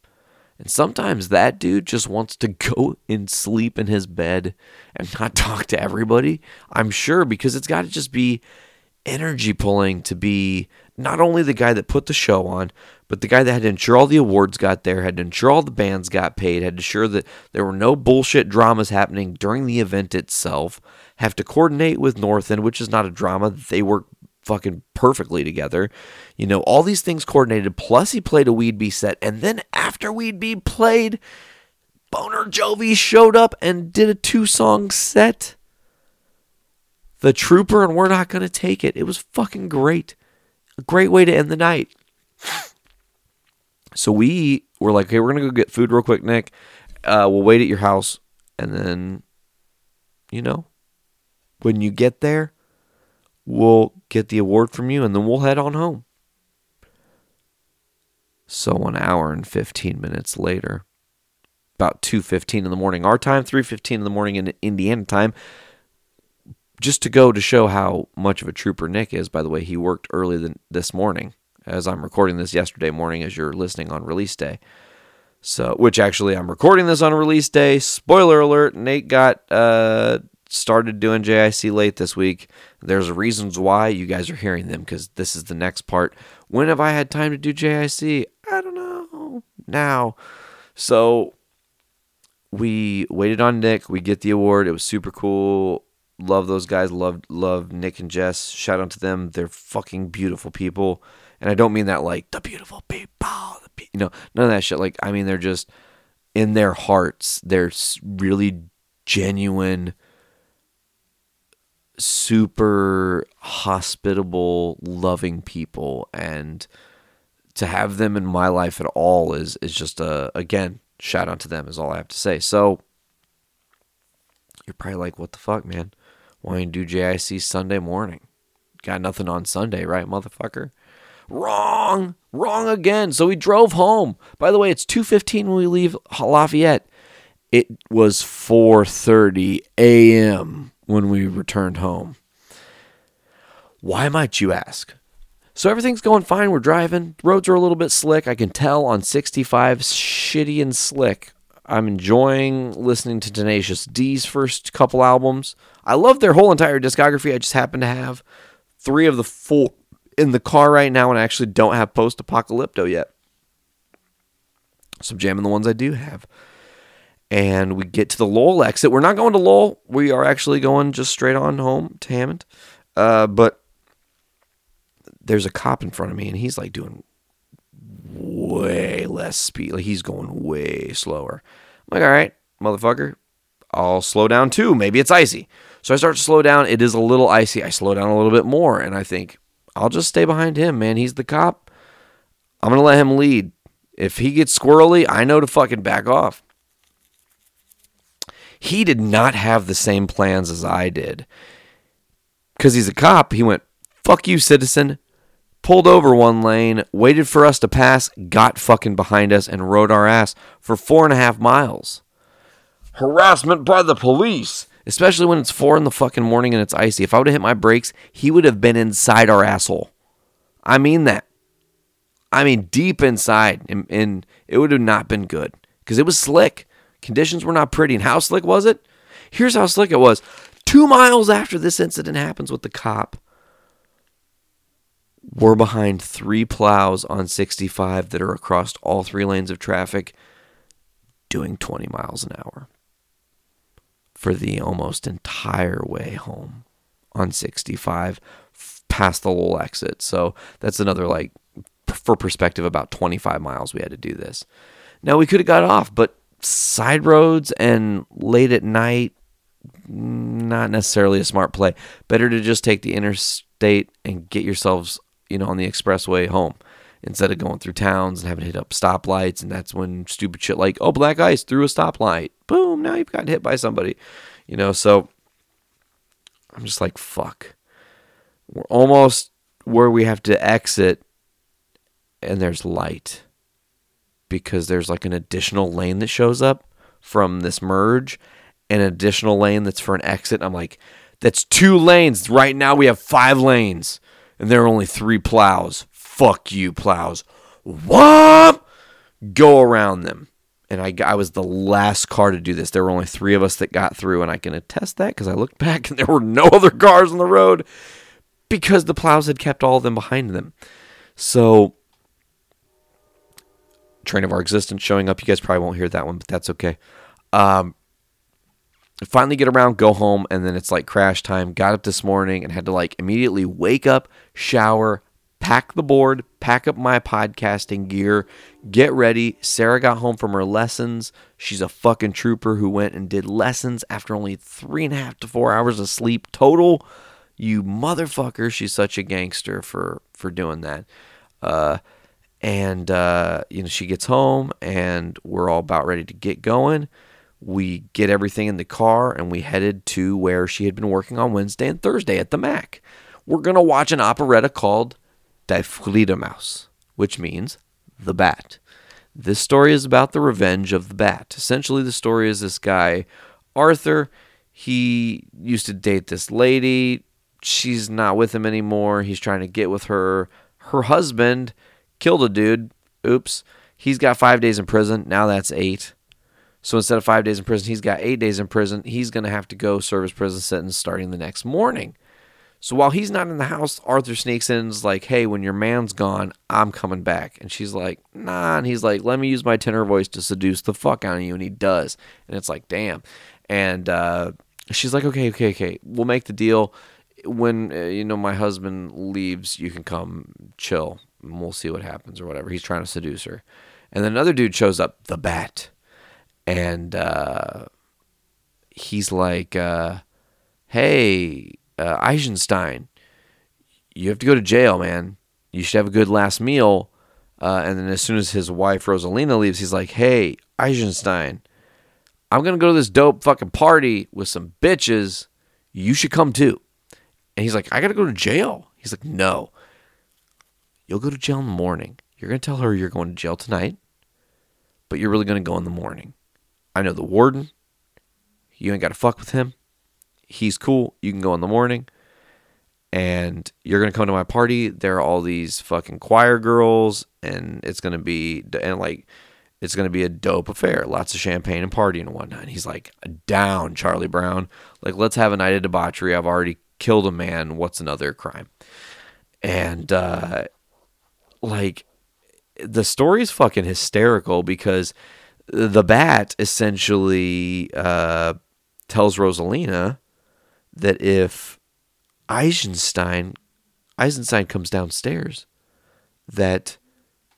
And sometimes that dude just wants to [LAUGHS] go and sleep in his bed and not talk to everybody. I'm sure because it's got to just be energy pulling to be not only the guy that put the show on, but the guy that had to ensure all the awards got there, had to ensure all the bands got paid, had to ensure that there were no bullshit dramas happening during the event itself, have to coordinate with North End, which is not a drama. They work fucking perfectly together. You know, all these things coordinated. Plus, he played a Weed B set. And then after Weed B played, Boner Jovi showed up and did a two song set. The Trooper and We're Not Gonna Take It. It was fucking great. A great way to end the night. So we were like, okay, we're gonna go get food real quick, Nick. Uh, we'll wait at your house, and then, you know, when you get there, we'll get the award from you, and then we'll head on home. So an hour and fifteen minutes later, about two fifteen in the morning, our time, three fifteen in the morning in Indiana time. Just to go to show how much of a trooper Nick is. By the way, he worked early than this morning as I'm recording this yesterday morning as you're listening on release day. So, which actually I'm recording this on release day. Spoiler alert, Nate got uh started doing JIC late this week. There's reasons why you guys are hearing them cuz this is the next part. When have I had time to do JIC? I don't know. Now. So, we waited on Nick. We get the award. It was super cool. Love those guys. Love love Nick and Jess. Shout out to them. They're fucking beautiful people. And I don't mean that like the beautiful people, the you know, none of that shit. Like I mean they're just in their hearts, they're really genuine, super hospitable, loving people, and to have them in my life at all is is just a again shout out to them is all I have to say. So you're probably like, what the fuck, man? Why do JIC Sunday morning? Got nothing on Sunday, right, motherfucker? Wrong, wrong again. So we drove home. By the way, it's 2:15 when we leave Lafayette. It was 4:30 a.m. when we returned home. Why might you ask? So everything's going fine. We're driving. Roads are a little bit slick. I can tell on 65 shitty and slick. I'm enjoying listening to Tenacious D's first couple albums. I love their whole entire discography. I just happen to have three of the four in the car right now and I actually don't have Post Apocalypto yet. So I'm jamming the ones I do have. And we get to the Lowell exit. We're not going to Lowell. We are actually going just straight on home to Hammond. Uh, but there's a cop in front of me and he's like doing way less speed. Like he's going way slower. I'm like, all right, motherfucker, I'll slow down too. Maybe it's icy. So I start to slow down. It is a little icy. I slow down a little bit more and I think, I'll just stay behind him, man. He's the cop. I'm going to let him lead. If he gets squirrely, I know to fucking back off. He did not have the same plans as I did. Because he's a cop, he went, fuck you, citizen. Pulled over one lane, waited for us to pass, got fucking behind us, and rode our ass for four and a half miles. Harassment by the police especially when it's four in the fucking morning and it's icy. If I would have hit my brakes, he would have been inside our asshole. I mean that. I mean deep inside, and, and it would have not been good because it was slick. Conditions were not pretty. And how slick was it? Here's how slick it was. Two miles after this incident happens with the cop, we're behind three plows on 65 that are across all three lanes of traffic doing 20 miles an hour for the almost entire way home on 65, past the little exit. So that's another like for perspective about 25 miles we had to do this. Now we could have got off, but side roads and late at night not necessarily a smart play. Better to just take the interstate and get yourselves, you know, on the expressway home instead of going through towns and having to hit up stoplights. And that's when stupid shit like, oh, black ice through a stoplight. Boom, now you've gotten hit by somebody. You know, so I'm just like, fuck. We're almost where we have to exit and there's light because there's like an additional lane that shows up from this merge an additional lane that's for an exit. I'm like, that's two lanes. Right now we have five lanes, and there are only three plows. Fuck you, plows. Whomp! Go around them. And I, I was the last car to do this. There were only three of us that got through, and I can attest that because I looked [LAUGHS] back and there were no other cars on the road because the plows had kept all of them behind them. So, train of our existence showing up. You guys probably won't hear that one, but that's okay. Um, finally get around, go home, and then it's like crash time. Got up this morning and had to like immediately wake up, shower, pack the board, pack up my podcasting gear, get ready. Sarah got home from her lessons. She's a fucking trooper who went and did lessons after only three and a half to four hours of sleep total. You motherfucker, she's such a gangster for for doing that. Uh, and uh, you know she gets home and we're all about ready to get going we get everything in the car and we headed to where she had been working on Wednesday and Thursday at the Mac. We're to watch an operetta called Die Fledermaus, which means the bat. This story is about the revenge of the bat. Essentially, the story is this guy, Arthur. He used to date this lady. She's not with him anymore. He's trying to get with her. Her husband killed a dude. Oops. He's got five days in prison. Now that's eight. So instead of five days in prison, he's got eight days in prison. He's going to have to go serve his prison sentence starting the next morning. So while he's not in the house, Arthur sneaks in and is like, hey, when your man's gone, I'm coming back. And she's like, nah. And he's like, let me use my tenor voice to seduce the fuck out of you. And he does. And it's like, damn. And uh, she's like, okay, okay, okay. We'll make the deal. When, uh, you know, my husband leaves, you can come chill and we'll see what happens or whatever. He's trying to seduce her. And then another dude shows up, the bat and uh, he's like, uh, "Hey, uh, Eisenstein, you have to go to jail, man. You should have a good last meal." Uh, and then as soon as his wife Rosalina leaves, he's like, "Hey, Eisenstein, I'm gonna go to this dope fucking party with some bitches. You should come too." And he's like, "I gotta go to jail." He's like, "No, you'll go to jail in the morning. You're gonna tell her you're going to jail tonight, but you're really gonna go in the morning." I know the warden. You ain't got to fuck with him. He's cool. You can go in the morning. And you're going to come to my party. There are all these fucking choir girls. And it's going to be, and like, it's going to be a dope affair. Lots of champagne and partying and whatnot. And he's like, down, Charlie Brown. Like, let's have a night of debauchery. I've already killed a man. What's another crime? And, uh, like, the story is fucking hysterical because the bat essentially uh, tells Rosalina that if Eisenstein Eisenstein comes downstairs, that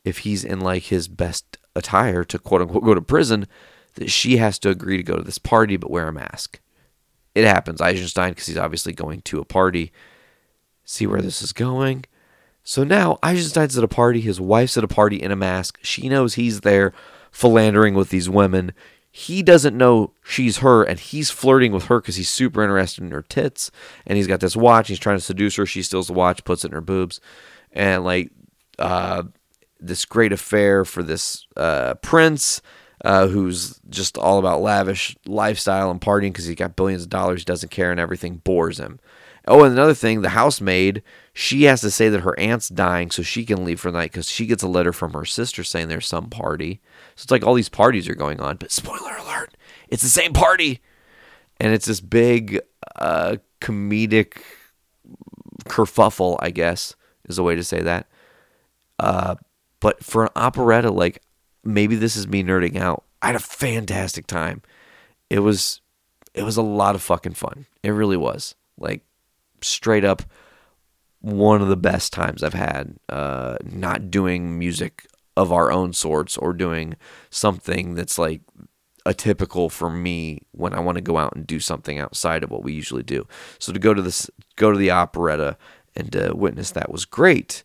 if he's in like his best attire to quote unquote go to prison, that she has to agree to go to this party but wear a mask. It happens. Eisenstein, because he's obviously going to a party. See where this is going. So now Eisenstein's at a party. His wife's at a party in a mask. She knows he's there philandering with these women. He doesn't know she's her, and he's flirting with her because he's super interested in her tits. And he's got this watch. He's trying to seduce her. She steals the watch, puts it in her boobs, and like uh, this great affair for this uh, prince. Uh, who's just all about lavish lifestyle and partying because he's got billions of dollars, doesn't care, and everything bores him. Oh, and another thing, the housemaid, she has to say that her aunt's dying so she can leave for the night because she gets a letter from her sister saying there's some party. So it's like all these parties are going on. But spoiler alert, it's the same party. And it's this big uh, comedic kerfuffle, I guess, is a way to say that. Uh, but for an operetta, like maybe this is me nerding out. I had a fantastic time. It was it was a lot of fucking fun. It really was. Like straight up one of the best times I've had uh, not doing music of our own sorts or doing something that's like atypical for me when I want to go out and do something outside of what we usually do. So to go to this, go to the operetta and witness that was great.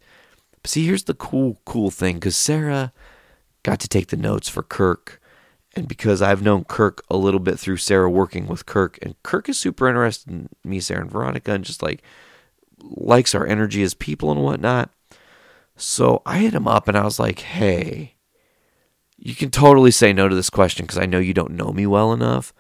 But see, here's the cool, cool thing because Sarah got to take the notes for Kirk. And because I've known Kirk a little bit through Sarah working with Kirk, and Kirk is super interested in me, Sarah, and Veronica, and just like likes our energy as people and whatnot. So I hit him up and I was like, hey, you can totally say no to this question because I know you don't know me well enough,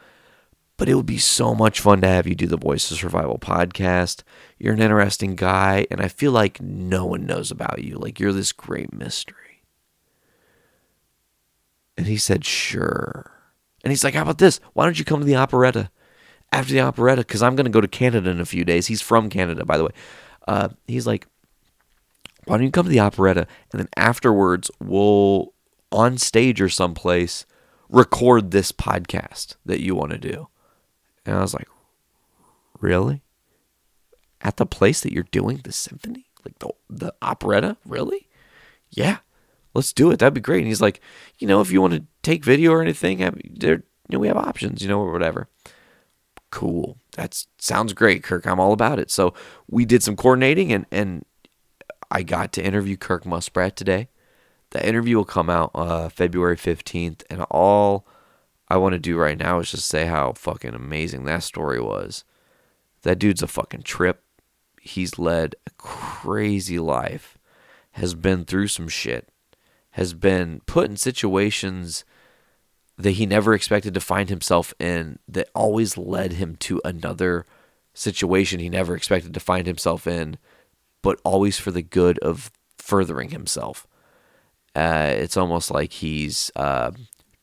but it would be so much fun to have you do the Voice of Survival podcast. You're an interesting guy, and I feel like no one knows about you. Like you're this great mystery. And he said, sure. And he's like, how about this? Why don't you come to the operetta? after the operetta because I'm going to go to Canada in a few days. He's from Canada, by the way. Uh, he's like, why don't you come to the operetta and then afterwards we'll on stage or someplace record this podcast that you want to do. And I was like, really? At the place that you're doing the symphony, like the the operetta, really? Yeah, let's do it. That'd be great. And he's like, you know, if you want to take video or anything, there, you know, we have options, you know, or whatever cool. That sounds great, Kirk. I'm all about it. So we did some coordinating and, and I got to interview Kirk Muspratt today. The interview will come out uh, February 15th. And all I want to do right now is just say how fucking amazing that story was. That dude's a fucking trip. He's led a crazy life, has been through some shit, has been put in situations that he never expected to find himself in that always led him to another situation he never expected to find himself in, but always for the good of furthering himself. Uh, it's almost like he's uh,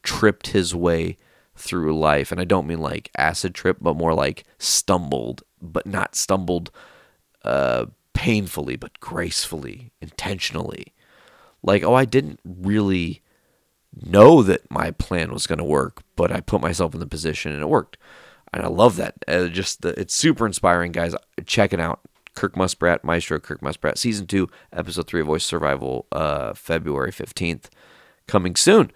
tripped his way through life. And I don't mean like acid trip, but more like stumbled, but not stumbled uh, painfully, but gracefully, intentionally. Like, oh, I didn't really know that my plan was going to work, but I put myself in the position and it worked. And I love that. Uh, just the, it's super inspiring, guys. Check it out. Kirk Muspratt, Maestro Kirk Muspratt, season two, episode three, Voice Survival, uh, February fifteenth, coming soon.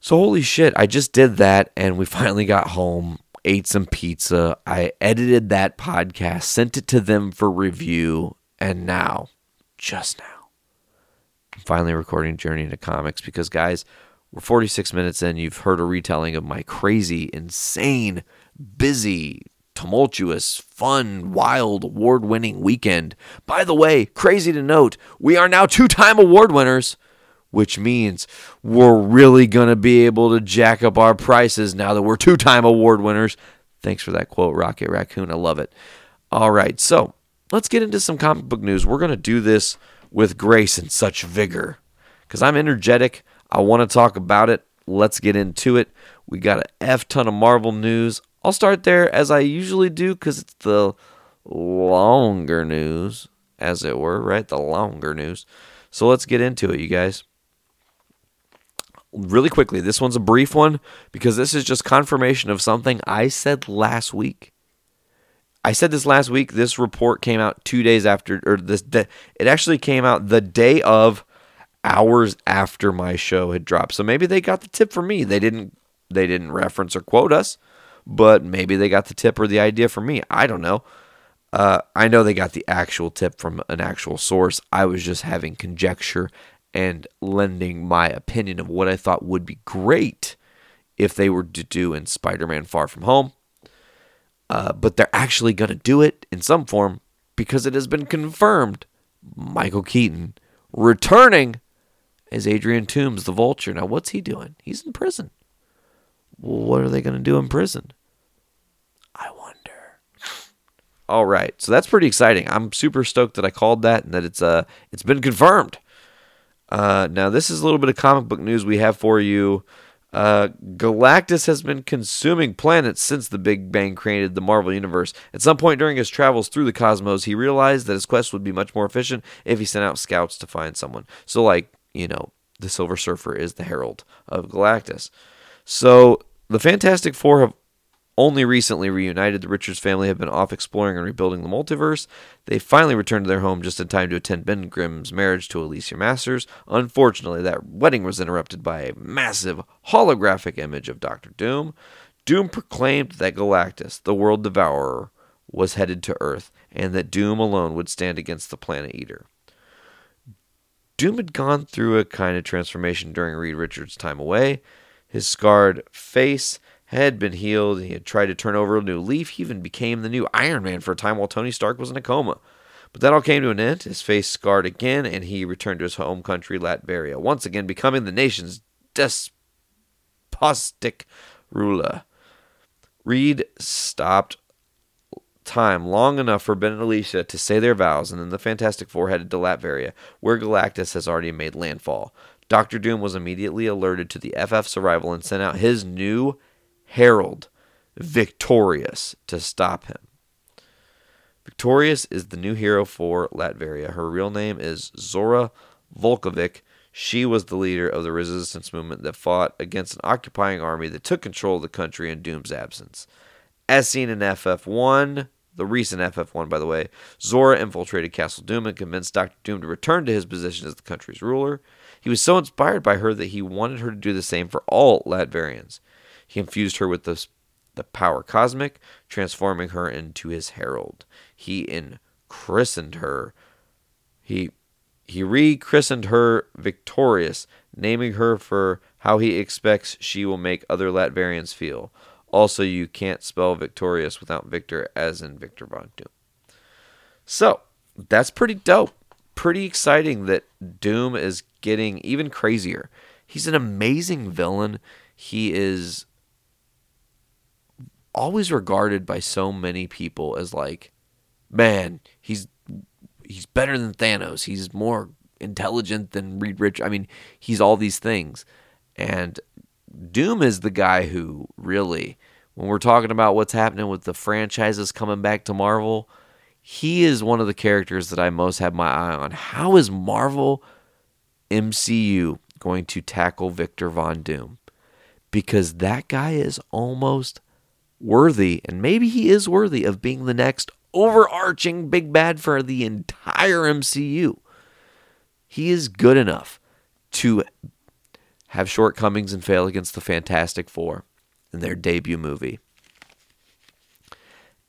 So holy shit, I just did that, and we [LAUGHS] finally got home, ate some pizza. I edited that podcast, sent it to them for review, and now, just now I'm finally recording Journey into Comics because, guys, we're 46 minutes in. You've heard a retelling of my crazy, insane, busy, tumultuous, fun, wild, award winning weekend. By the way, crazy to note, we are now two time award winners, which means we're really going to be able to jack up our prices now that we're two time award winners. Thanks for that quote, Rocket Raccoon. I love it. All right, so let's get into some comic book news. We're going to do this with grace and such vigor. Because I'm energetic. I want to talk about it. Let's get into it. We got a F ton of Marvel news. I'll start there as I usually do because it's the longer news, as it were, right? The longer news. So let's get into it, you guys. Really quickly, this one's a brief one because this is just confirmation of something I said last week. I said this last week. This report came out two days after, or this. It actually came out the day of, hours after my show had dropped. So maybe they got the tip from me. They didn't. They didn't reference or quote us, but maybe they got the tip or the idea from me. I don't know. Uh, I know they got the actual tip from an actual source. I was just having conjecture and lending my opinion of what I thought would be great if they were to do in Spider Man Far From Home. Uh, but they're actually going to do it in some form because it has been confirmed. Michael Keaton returning as Adrian Toomes, the Vulture. Now, what's he doing? He's in prison. What are they going to do in prison? I wonder. All right, so that's pretty exciting. I'm super stoked that I called that and that it's uh it's been confirmed. Uh, now, this is a little bit of comic book news we have for you. Uh, Galactus has been consuming planets since the Big Bang created the Marvel Universe. At some point during his travels through the cosmos, he realized that his quest would be much more efficient if he sent out scouts to find someone. So, like, you know, the Silver Surfer is the herald of Galactus. So, the Fantastic Four have only recently reunited, the Richards family have been off exploring and rebuilding the multiverse. They finally returned to their home just in time to attend Ben Grimm's marriage to Alicia Masters. Unfortunately, that wedding was interrupted by a massive holographic image of Doctor Doom. Doom proclaimed that Galactus, the world devourer, was headed to Earth, and that Doom alone would stand against the Planet Eater. Doom had gone through a kind of transformation during Reed Richards' time away. His scarred face had been healed. He had tried to turn over a new leaf. He even became the new Iron Man for a time while Tony Stark was in a coma. But that all came to an end. His face scarred again, and he returned to his home country, Latveria, once again becoming the nation's despotic ruler. Reed stopped time long enough for Ben and Alicia to say their vows, and then the Fantastic Four headed to Latveria, where Galactus has already made landfall. Doctor Doom was immediately alerted to the FF's arrival and sent out his new herald, Victorious, to stop him. Victorious is the new hero for Latveria. Her real name is Zora Vukovic. She was the leader of the resistance movement that fought against an occupying army that took control of the country in Doom's absence. As seen in FF1, the recent FF1, by the way, Zora infiltrated Castle Doom and convinced Doctor Doom to return to his position as the country's ruler. He was so inspired by her that he wanted her to do the same for all Latverians. He infused her with the, the power cosmic, transforming her into his herald. He christened her. He he rechristened her Victorious, naming her for how he expects she will make other Latverians feel. Also, you can't spell victorious without Victor, as in Victor Von Doom. So, that's pretty dope. Pretty exciting that Doom is getting even crazier. He's an amazing villain. He is always regarded by so many people as like, man, he's he's better than Thanos. He's more intelligent than Reed Rich. I mean, he's all these things. And Doom is the guy who really, when we're talking about what's happening with the franchises coming back to Marvel, he is one of the characters that I most have my eye on. How is Marvel MCU going to tackle Victor Von Doom? Because that guy is almost worthy, and maybe he is worthy of being the next overarching big bad for the entire MCU. He is good enough to have shortcomings and fail against the Fantastic Four in their debut movie.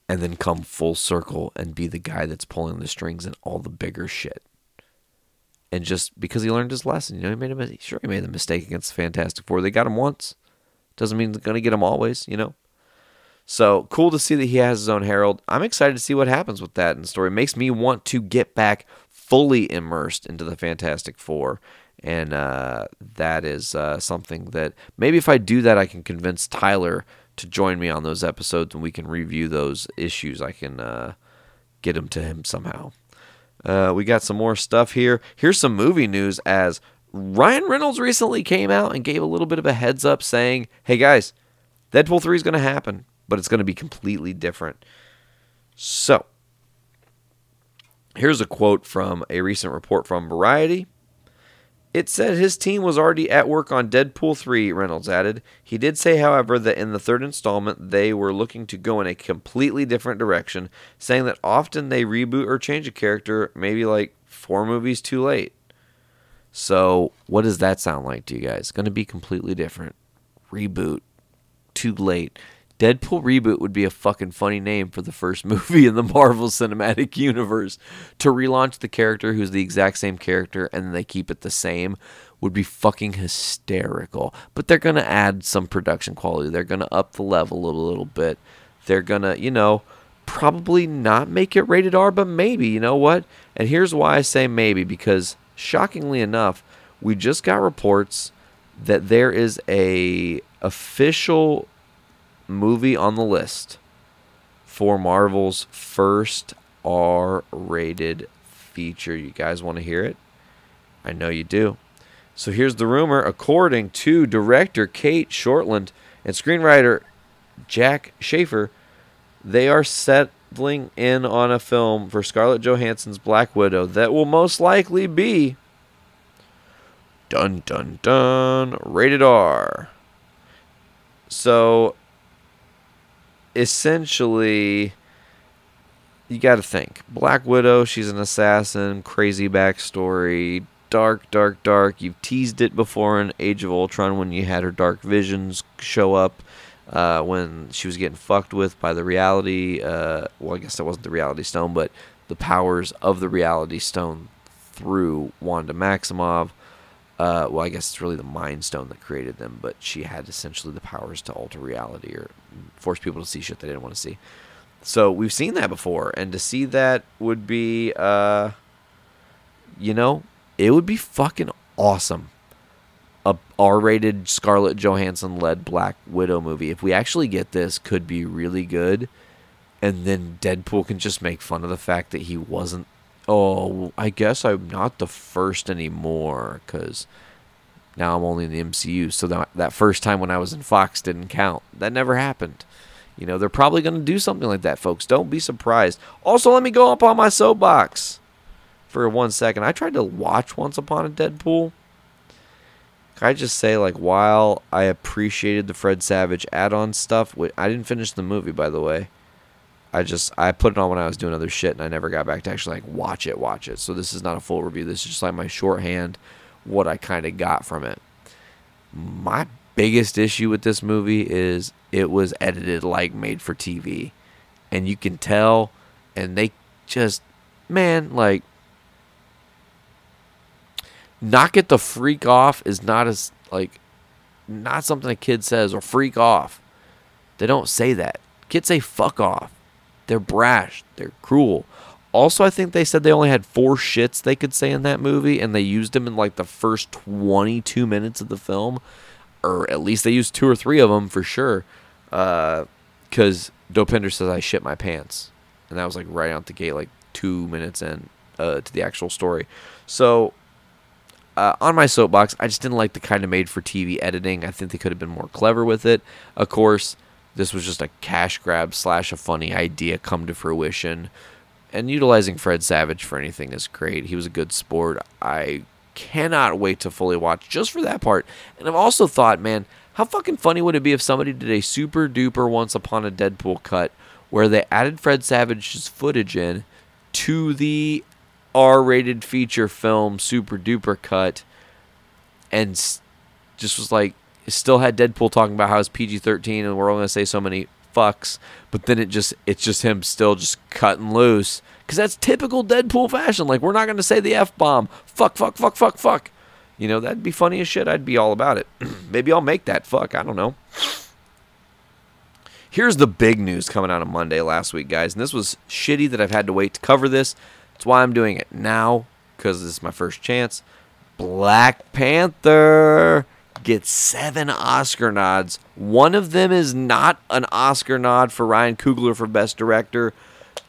And then come full circle and be the guy that's pulling the strings in all the bigger shit. And just because he learned his lesson, you know, he made a sure he made the mistake against the Fantastic Four. They got him once. Doesn't mean they're gonna get him always, you know. So cool to see that he has his own herald. I'm excited to see what happens with that in the story. It makes me want to get back fully immersed into the Fantastic Four and uh, that is uh, something that maybe if I do that, I can convince Tyler to join me on those episodes and we can review those issues. I can uh, get them to him somehow. Uh, we got some more stuff here. Here's some movie news as Ryan Reynolds recently came out and gave a little bit of a heads up saying, hey guys, Deadpool 3 is going to happen, but it's going to be completely different. So, here's a quote from a recent report from Variety. It said his team was already at work on Deadpool 3, Reynolds added. He did say, however, that in the third installment they were looking to go in a completely different direction, saying that often they reboot or change a character, maybe like four movies too late. So, what does that sound like to you guys? Going to be completely different. Reboot. Too late. Deadpool reboot would be a fucking funny name for the first [LAUGHS] movie in the Marvel Cinematic Universe. To relaunch the character who's the exact same character and they keep it the same would be fucking hysterical. But they're going to add some production quality. They're going to up the level a little bit. They're going to, you know, probably not make it rated R, but maybe, you know what? And here's why I say maybe because shockingly enough, we just got reports that there is a official movie on the list for Marvel's first R rated feature. You guys want to hear it? I know you do. So here's the rumor. According to director Cate Shortland and screenwriter Jac Schaeffer, they are settling in on a film for Scarlett Johansson's Black Widow that will most likely be dun dun dun rated R. So essentially you got to think Black Widow. She's an assassin, crazy backstory, dark, dark, dark. You've teased it before in Age of Ultron when you had her dark visions show up. Uh, when she was getting fucked with by the reality, uh, well, I guess that wasn't the reality stone, but the powers of the reality stone through Wanda Maximoff. Uh, well, I guess it's really the Mind Stone that created them, but she had essentially the powers to alter reality or force people to see shit they didn't want to see. So we've seen that before, and to see that would be, uh, you know, it would be fucking awesome. A R-rated Scarlett Johansson led Black Widow movie. If we actually get this, could be really good. And then Deadpool can just make fun of the fact that he wasn't. Oh, I guess I'm not the first anymore because now I'm only in the MCU. So that that first time when I was in Fox didn't count. That never happened. You know, they're probably going to do something like that, folks. Don't be surprised. Also, let me go up on my soapbox for one second. I tried to watch Once Upon a Deadpool. Can I just say, like, while I appreciated the Fred Savage add-on stuff, I didn't finish the movie, by the way. I just I put it on when I was doing other shit, and I never got back to actually like watch it, watch it. So this is not a full review. This is just like my shorthand, what I kind of got from it. My biggest issue with this movie is it was edited like made for TV. And you can tell and they just man, like knock it the freak off is not as like not something a kid says or freak off. They don't say that. Kids say fuck off. They're brash. They're cruel. Also, I think they said they only had four shits they could say in that movie, and they used them in like the first 22 minutes of the film or at least they used two or three of them for sure. Because uh, Dopinder says I shit my pants, and that was like right out the gate, like two minutes in uh, to the actual story. So uh, on my soapbox, I just didn't like the kind of made-for-TV editing. I think they could have been more clever with it. Of course, this was just a cash grab slash a funny idea come to fruition. And utilizing Fred Savage for anything is great. He was a good sport. I cannot wait to fully watch just for that part. And I've also thought, man, how fucking funny would it be if somebody did a super duper Once Upon a Deadpool cut where they added Fred Savage's footage in to the R rated feature film super duper cut and just was like, still had Deadpool talking about how it's PG 13 and we're only to say so many fucks, but then it just, it's just him still just cutting loose because that's typical Deadpool fashion. Like, we're not to say the F bomb. Fuck, fuck, fuck, fuck, fuck. You know, that'd be funny as shit. I'd be all about it. [CLEARS THROAT] Maybe I'll make that fuck. I don't know. Here's the big news coming out of Monday last week, guys. And this was shitty that I've had to wait to cover this. That's why I'm doing it now, because this is my first chance. Black Panther gets seven Oscar nods. One of them is not an Oscar nod for Ryan Coogler for Best Director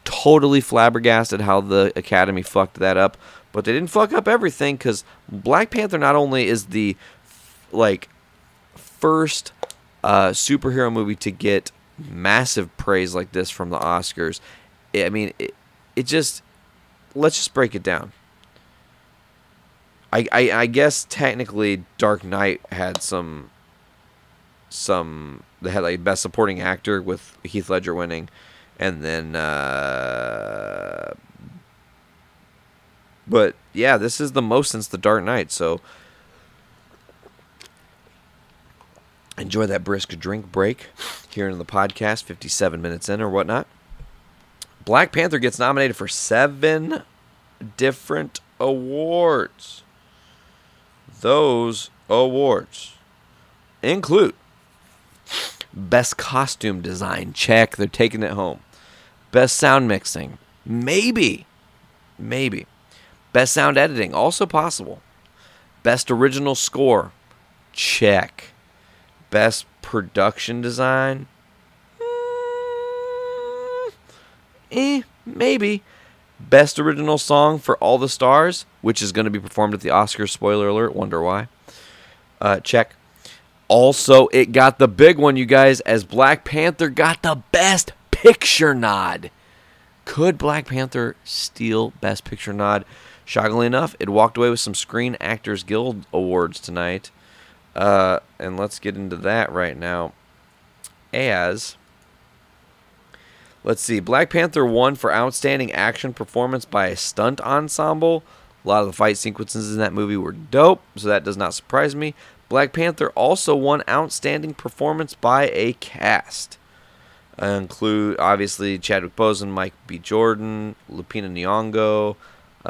totally flabbergasted how the Academy fucked that up. But they didn't fuck up everything because Black Panther not only is the like first uh, superhero movie to get massive praise like this from the Oscars. I mean, it, it just let's just break it down. I, I, I guess technically Dark Knight had some some they had like best supporting actor with Heath Ledger winning and then uh, but yeah this is the most since the dark knight so enjoy that brisk drink break here in the podcast 57 minutes in or whatnot. Black panther gets nominated for seven different awards those awards include Best costume design, check. They're taking it home. Best sound mixing, maybe. Maybe. Best sound editing, also possible. Best original score, check. Best production design, mm, eh, maybe. Best original song for All the Stars, which is going to be performed at the Oscars. Spoiler alert, wonder why. Uh, check. Also, it got the big one, you guys, as Black Panther got the Best Picture nod. Could Black Panther steal Best Picture nod? Shockingly enough, it walked away with some Screen Actors Guild awards tonight. Uh, and let's get into that right now. As Let's see. Black Panther won for outstanding action performance by a stunt ensemble. A lot of the fight sequences in that movie were dope, so that does not surprise me. Black Panther also won outstanding performance by a cast. Uh, include obviously Chadwick Boseman, Mike B. Jordan, Lupita Nyong'o,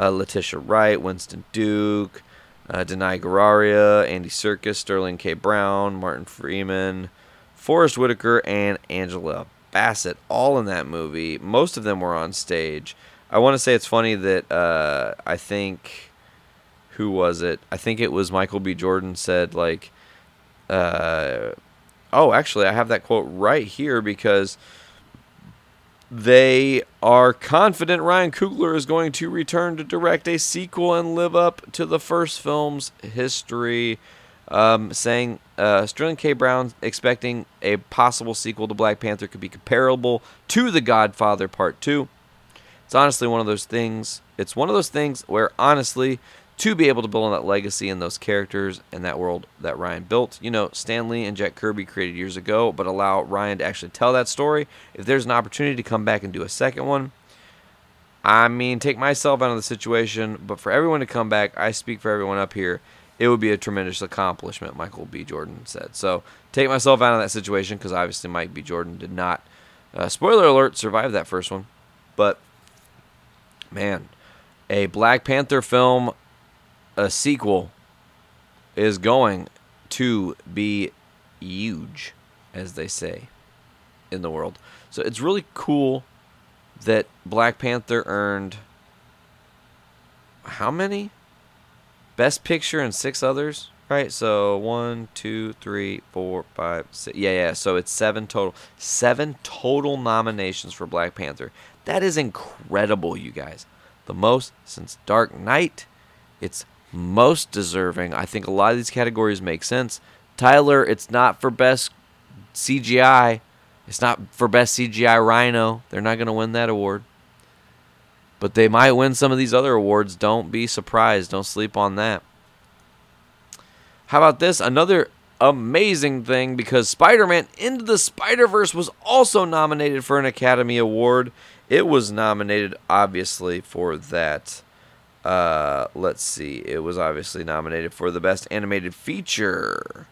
uh, Letitia Wright, Winston Duke, uh, Danai Andy Serkis, Sterling K. Brown, Martin Freeman, Forest Whitaker, and Angela Bassett, all in that movie. Most of them were on stage. I want to say it's funny that uh, I think who was it? I think it was Michael B. Jordan said like, uh, oh, actually, I have that quote right here because they are confident Ryan Coogler is going to return to direct a sequel and live up to the first film's history. Um, saying uh, Sterling K. Brown expecting a possible sequel to Black Panther could be comparable to The Godfather Part 2. It's honestly one of those things. It's one of those things where, honestly, to be able to build on that legacy and those characters and that world that Ryan built. You know, Stan Lee and Jack Kirby created years ago, but allow Ryan to actually tell that story. If there's an opportunity to come back and do a second one, I mean, take myself out of the situation, but for everyone to come back, I speak for everyone up here. It would be a tremendous accomplishment, Michael B. Jordan said. So take myself out of that situation because obviously Mike B. Jordan did not, uh, spoiler alert, survive that first one. But man, a Black Panther film a sequel is going to be huge, as they say in the world. So it's really cool that Black Panther earned how many? Best Picture and six others, right? So one, two, three, four, five, six. Yeah, yeah. So it's seven total. Seven total nominations for Black Panther. That is incredible, you guys. The most since Dark Knight. It's most deserving. I think a lot of these categories make sense. Tyler, it's not for best CGI. It's not for best CGI Rhino. They're not going to win that award. But they might win some of these other awards. Don't be surprised. Don't sleep on that. How about this? Another amazing thing because Spider Man Into the Spider Verse was also nominated for an Academy Award. It was nominated, obviously, for that. Uh, let's see. It was obviously nominated for the best animated feature.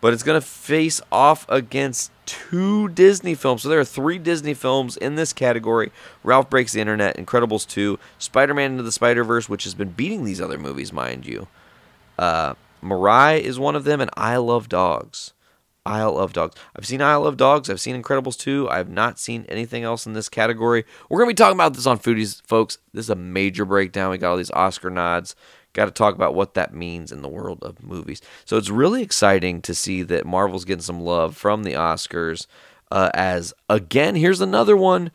But it's going to face off against two Disney films. So there are three Disney films in this category Ralph Breaks the Internet, Incredibles 2, Spider Man Into the Spider Verse, which has been beating these other movies, mind you. Uh, Mirai is one of them, and I Love Dogs. Isle of Dogs. I've seen Isle of Dogs. I've seen Incredibles 2. I have not seen anything else in this category. We're going to be talking about this on Foodies, folks. This is a major breakdown. We got all these Oscar nods. Got to talk about what that means in the world of movies. So it's really exciting to see that Marvel's getting some love from the Oscars. Uh, as again, here's another one.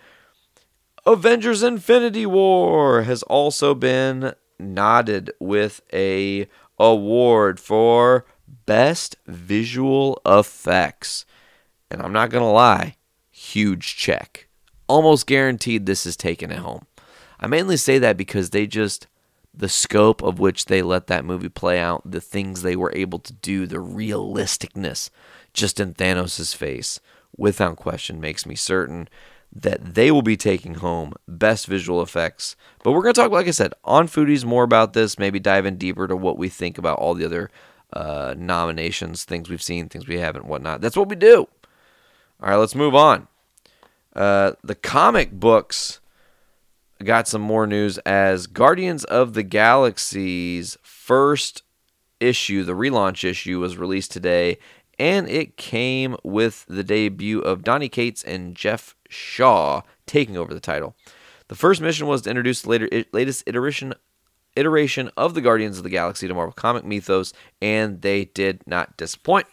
Avengers Infinity War has also been nodded with a award for Best Visual Effects. And I'm not going to lie, huge check. Almost guaranteed this is taken at home. I mainly say that because they just, the scope of which they let that movie play out, the things they were able to do, the realisticness just in Thanos' face, without question, makes me certain that they will be taking home best visual effects. But we're going to talk, like I said, on Foodies more about this, maybe dive in deeper to what we think about all the other uh, nominations, things we've seen, things we haven't, whatnot. That's what we do. All right, let's move on. Uh, the comic books got some more news as Guardians of the Galaxy's first issue, the relaunch issue, was released today, and it came with the debut of Donny Cates and Geoff Shaw taking over the title. The first mission was to introduce the later, latest iteration iteration of the Guardians of the Galaxy to Marvel comic mythos, and they did not disappoint.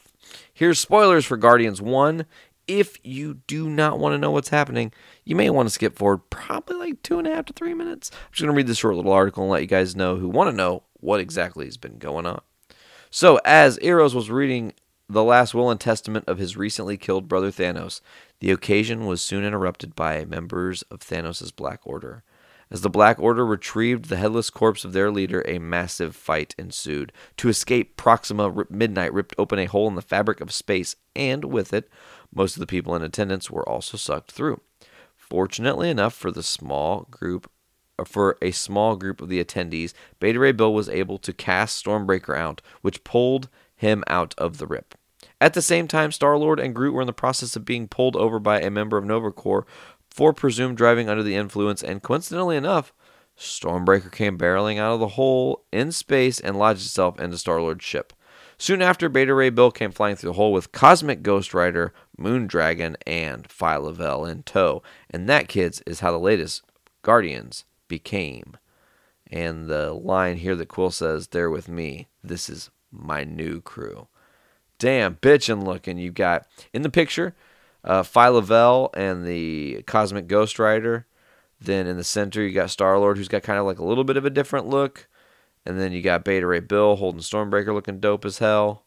Here's spoilers for Guardians 1. If you do not want to know what's happening, you may want to skip forward probably like two and a half to three minutes. I'm just going to read this short little article and let you guys know who want to know what exactly has been going on. So, as Eros was reading the last will and testament of his recently killed brother Thanos, the occasion was soon interrupted by members of Thanos' Black Order. As the Black Order retrieved the headless corpse of their leader, a massive fight ensued. To escape, Proxima Midnight ripped open a hole in the fabric of space, and with it, most of the people in attendance were also sucked through. Fortunately enough for the small group uh, for a small group of the attendees, Beta Ray Bill was able to cast Stormbreaker out, which pulled him out of the rip. At the same time, Star Lord and Groot were in the process of being pulled over by a member of Nova Corps for presumed driving under the influence, and coincidentally enough, Stormbreaker came barreling out of the hole in space and lodged itself into Star Lord's ship. Soon after, Beta Ray Bill came flying through the hole with Cosmic Ghost Rider, Moondragon, and Phyla-Vell in tow. And that, kids, is how the latest Guardians became. And the line here that Quill says, They're with me. This is my new crew. Damn, bitchin' looking. You got in the picture uh, and the Cosmic Ghost Rider. Then in the center, you got Star Lord, who's got kind of like a little bit of a different look. And then you got Beta Ray Bill holding Stormbreaker looking dope as hell.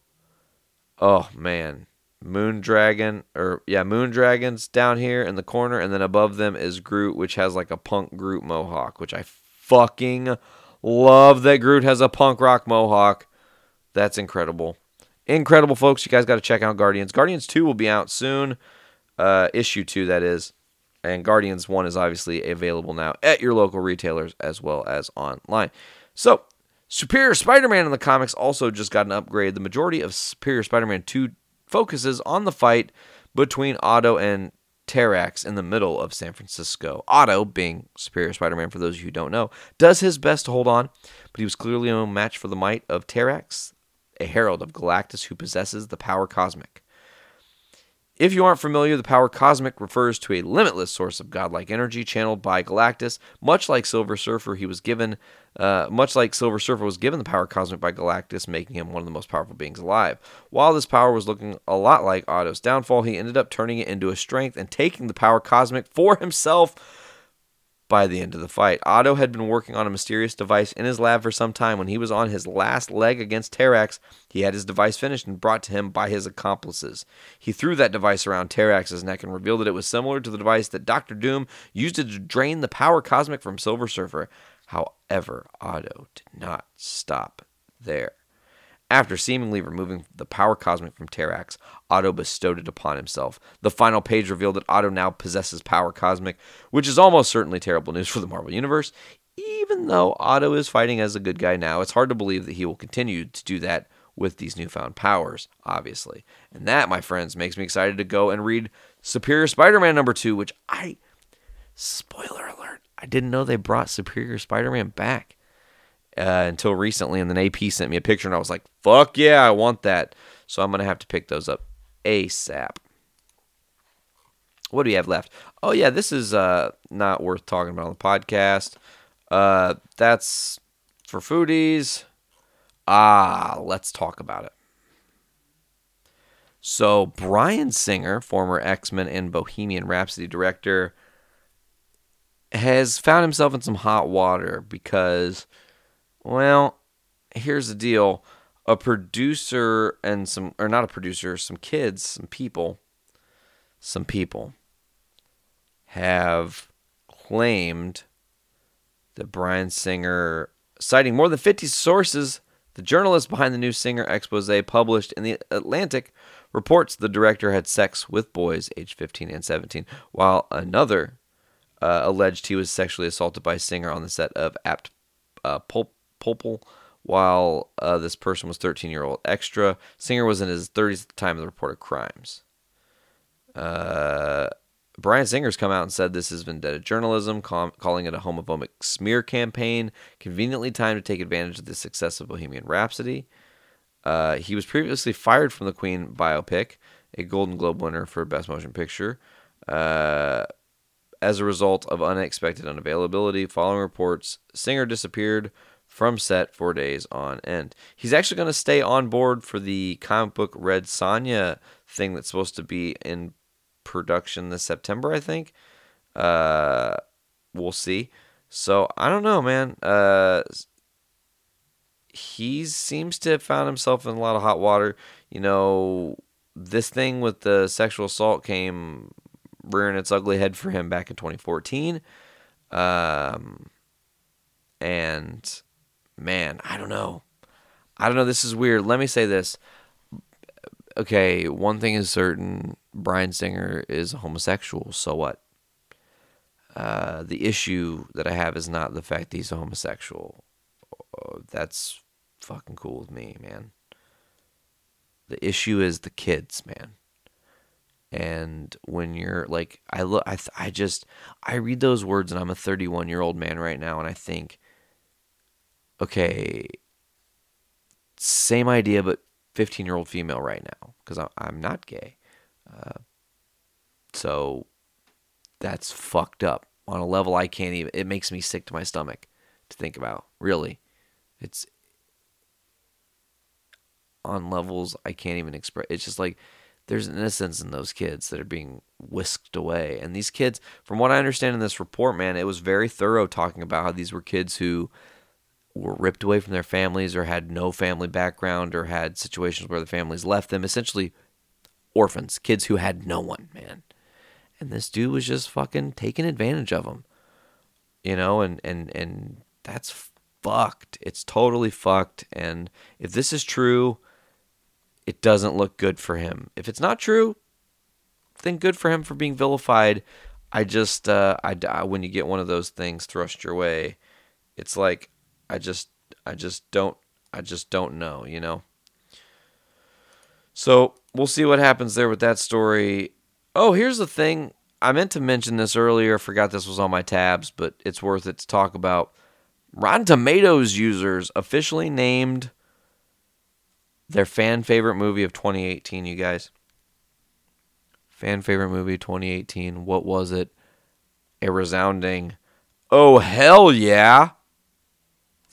Oh man. Moondragon or yeah, moon dragons down here in the corner, and then above them is Groot, which has like a punk Groot mohawk, which I fucking love that Groot has a punk rock mohawk. That's incredible. Incredible folks. You guys gotta check out Guardians. Guardians 2 will be out soon. Uh issue two, that is. And Guardians 1 is obviously available now at your local retailers as well as online. So Superior Spider Man in the comics also just got an upgrade. The majority of Superior Spider Man 2 focuses on the fight between Otto and Terrax in the middle of San Francisco. Otto, being Superior Spider Man for those of you who don't know, does his best to hold on, but he was clearly no match for the might of Terrax, a herald of Galactus who possesses the power cosmic. If you aren't familiar, the power cosmic refers to a limitless source of godlike energy channeled by Galactus, much like Silver Surfer. He was given, uh, much like Silver Surfer was given the power cosmic by Galactus, making him one of the most powerful beings alive. While this power was looking a lot like Otto's downfall, he ended up turning it into a strength and taking the power cosmic for himself by the end of the fight. Otto had been working on a mysterious device in his lab for some time. When he was on his last leg against Terrax, he had his device finished and brought to him by his accomplices. He threw that device around Terrax's neck and revealed that it was similar to the device that Doctor Doom used to drain the power cosmic from Silver Surfer. However, Otto did not stop there. After seemingly removing the power cosmic from Terrax, Otto bestowed it upon himself. The final page revealed that Otto now possesses power cosmic, which is almost certainly terrible news [LAUGHS] for the Marvel Universe. Even though Otto is fighting as a good guy now, it's hard to believe that he will continue to do that with these newfound powers, obviously. And that, my friends, makes me excited to go and read Superior Spider Man number two, which I, spoiler alert, I didn't know they brought Superior Spider Man back uh, until recently, and then AP sent me a picture, and I was like, "Fuck yeah, I want that!" So I'm gonna have to pick those up ASAP. What do we have left? Oh yeah, this is uh, not worth talking about on the podcast. Uh, that's for foodies. Ah, let's talk about it. So Bryan Singer, former X-Men and Bohemian Rhapsody director, has found himself in some hot water because well, here's the deal. A producer and some, or not a producer, some kids, some people, some people have claimed that Bryan Singer, citing more than 50 sources, the journalist behind the new Singer expose published in the Atlantic reports the director had sex with boys aged 15 and 17, while another uh, alleged he was sexually assaulted by Singer on the set of Apt uh, Pulp Popple, while uh, this person was 13 year old extra. Singer was in his 30s at the time of the reported crimes. Uh, Bryan Singer's come out and said this is vendetta journalism, call, calling it a homophobic smear campaign, conveniently timed to take advantage of the success of Bohemian Rhapsody. Uh, he was previously fired from the Queen biopic, a Golden Globe winner for Best Motion Picture. Uh, as a result of unexpected unavailability, following reports, Singer disappeared from set for days on end. He's actually going to stay on board for the comic book Red Sonja thing that's supposed to be in production this September, I think. Uh, we'll see. So I don't know, man. Uh, he seems to have found himself in a lot of hot water. You know, this thing with the sexual assault came rearing its ugly head for him back in 2014. Um, and man, I don't know. I don't know. This is weird. Let me say this. Okay, one thing is certain Bryan Singer is homosexual. So what? uh, the issue that I have is not the fact that he's a homosexual. Uh, that's fucking cool with me, man. The issue is the kids, man. And when you're like, I look, I, I just, I read those words, and I'm a 31 year old man right now, and I think, okay, same idea, but 15 year old female right now, because I'm not gay. Uh, so that's fucked up on a level I can't even. It makes me sick to my stomach to think about. Really, it's on levels I can't even express. It's just like there's an innocence in those kids that are being whisked away. And these kids, from what I understand in this report, man, it was very thorough talking about how these were kids who were ripped away from their families or had no family background or had situations where the families left them. Essentially, orphans, kids who had no one, man. And this dude was just fucking taking advantage of them. You know, and and and that's fucked. It's totally fucked. And if this is true, it doesn't look good for him. If it's not true, then good for him for being vilified. I just, uh, I, when you get one of those things thrust your way, it's like, I just, I just don't, I just don't know, you know? So we'll see what happens there with that story. Oh, here's the thing. I meant to mention this earlier. Forgot this was on my tabs, but it's worth it to talk about. Rotten Tomatoes users officially named their fan favorite movie of 2018, you guys. Fan favorite movie 2018. What was it? A resounding, oh, hell yeah,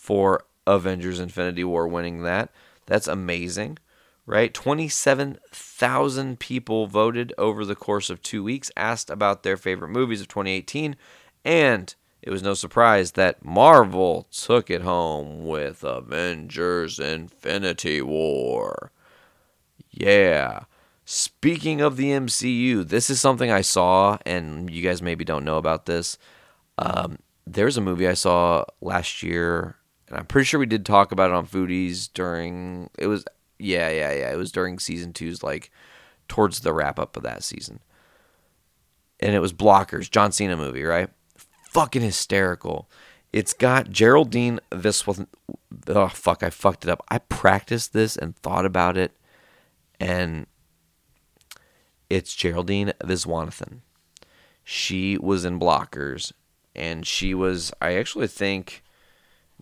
for Avengers Infinity War winning that. That's amazing, right? 27,000 people voted over the course of two weeks, asked about their favorite movies of 2018, and it was no surprise that Marvel took it home with Avengers Infinity War. Yeah. Speaking of the MCU, this is something I saw, and you guys maybe don't know about this. Um, there's a movie I saw last year, and I'm pretty sure we did talk about it on Foodies during. It was yeah, yeah, yeah. It was during season two's like towards the wrap up of that season, and it was Blockers, John Cena movie, right? fucking hysterical. It's got Geraldine This. Oh fuck! I fucked it up. I practiced this and thought about it, and it's Geraldine Viswanathan. She was in Blockers, and she was. I actually think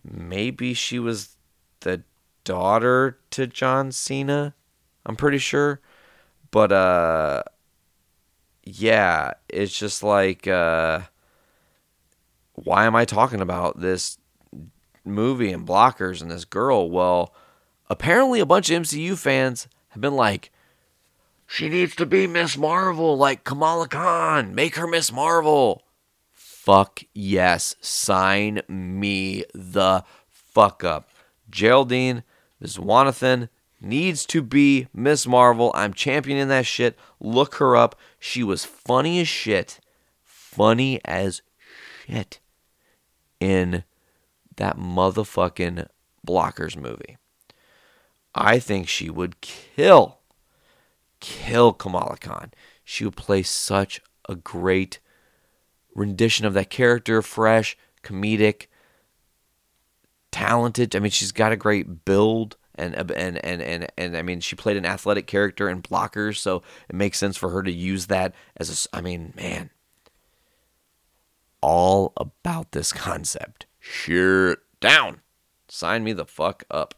maybe she was the daughter to John Cena. I'm pretty sure, but uh, yeah, it's just like uh why am I talking about this movie and blockers and this girl? Well, apparently a bunch of MCU fans have been like, she needs to be Miss Marvel, like Kamala Khan. Make her Miss Marvel. Fuck yes. Sign me the fuck up. Geraldine Viswanathan needs to be Miss Marvel. I'm championing that shit. Look her up. She was funny as shit. Funny as shit in that motherfucking Blockers movie. I think she would kill, kill Kamala Khan. She would play such a great rendition of that character, fresh, comedic, talented. I mean, she's got a great build. And, and and and and I mean, she played an athletic character in Blockers, so it makes sense for her to use that as a. I mean, man, all about this [LAUGHS] concept. Sure down. Sign me the fuck up.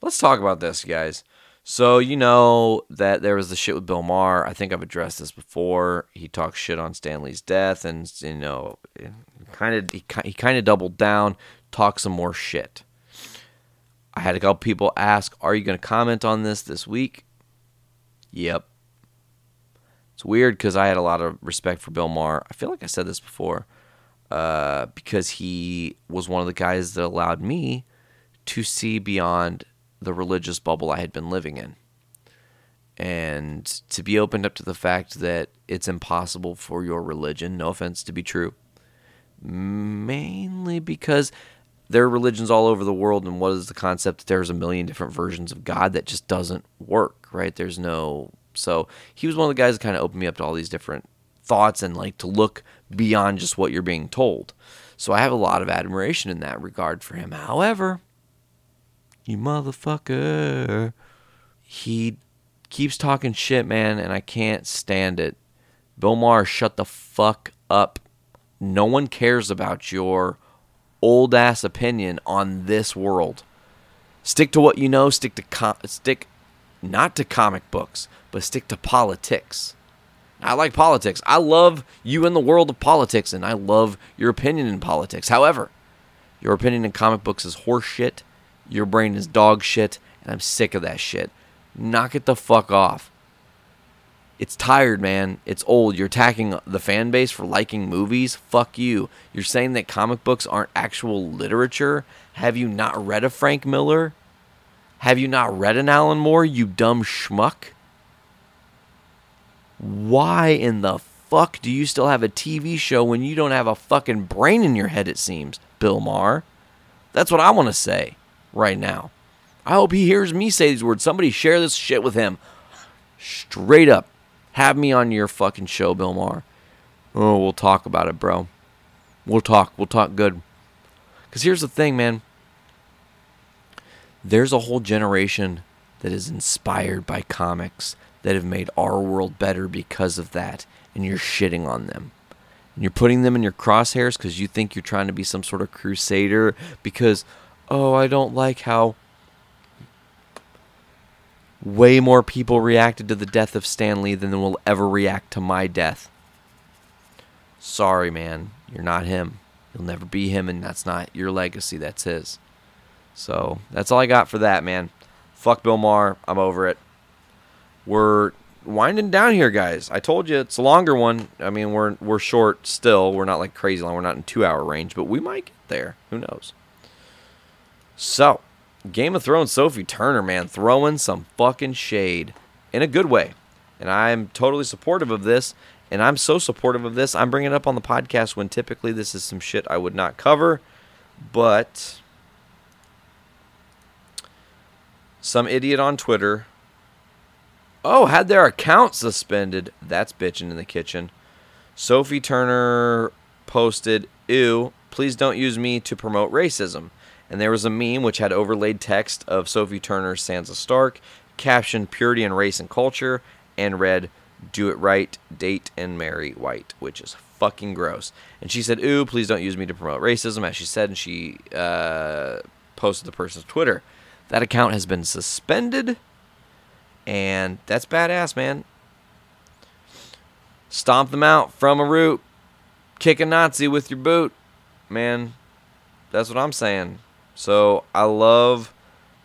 Let's talk about this, guys. So, you know that there was the shit with Bill Maher. I think I've addressed this before. He talked shit on Stan Lee's death and, you know, kind of he, he kind of doubled down, talked some more shit. I had a couple people ask, "Are you going to comment on this this week?" Yep. It's weird because I had a lot of respect for Bill Maher. I feel like I said this before uh, because he was one of the guys that allowed me to see beyond the religious bubble I had been living in. And to be opened up to the fact that it's impossible for your religion, no offense, to be true. Mainly because there are religions all over the world, and what is the concept that there's a million different versions of God that just doesn't work, right? There's no so he was one of the guys that kind of opened me up to all these different thoughts and like to look beyond just what you're being told. So I have a lot of admiration in that regard for him. However, you motherfucker, he keeps talking shit, man, and I can't stand it. Bill Maher, shut the fuck up. No one cares about your old ass opinion on this world. Stick to what you know. Stick to com- stick, not to comic books, but stick to politics. I like politics. I love you in the world of politics, and I love your opinion in politics. However, your opinion in comic books is horseshit. Your brain is dog shit, and I'm sick of that shit. Knock it the fuck off. It's tired, man. It's old. You're attacking the fan base for liking movies. Fuck you. You're saying that comic books aren't actual literature. Have you not read a Frank Miller? Have you not read an Alan Moore, you dumb schmuck? Why in the fuck do you still have a TV show when you don't have a fucking brain in your head, it seems, Bill Maher? That's what I want to say right now. I hope he hears me say these words. Somebody share this shit with him. Straight up. Have me on your fucking show, Bill Maher. Oh, we'll talk about it, bro. We'll talk. We'll talk good. Because here's the thing, man. There's a whole generation that is inspired by comics that have made our world better because of that, and you're shitting on them. And you're putting them in your crosshairs because you think you're trying to be some sort of crusader because, oh, I don't like how way more people reacted to the death of Stan Lee than will ever react to my death. Sorry, man. You're not him. You'll never be him, and that's not your legacy. That's his. So that's all I got for that, man. Fuck Bill Maher. I'm over it. We're winding down here, guys. I told you it's a longer one. I mean, we're we're short still. We're not like crazy long. We're not in two hour range, but we might get there. Who knows? So, Game of Thrones Sophie Turner, man, throwing some fucking shade in a good way. And I'm totally supportive of this. And I'm so supportive of this. I'm bringing it up on the podcast when typically this is some shit I would not cover. But some idiot on Twitter. Oh, had their account suspended. That's bitching in the kitchen. Sophie Turner posted, Ew, please don't use me to promote racism and there was a meme which had overlaid text of Sophie Turner, Sansa Stark, captioned "Purity and Race and Culture," and read "Do it right, date and marry white," which is fucking gross. And she said, "Ooh, please don't use me to promote racism," as she said, and she uh, posted the person's Twitter. That account has been suspended, and that's badass, man. Stomp them out from a root. Kick a Nazi with your boot, man. That's what I'm saying. So I love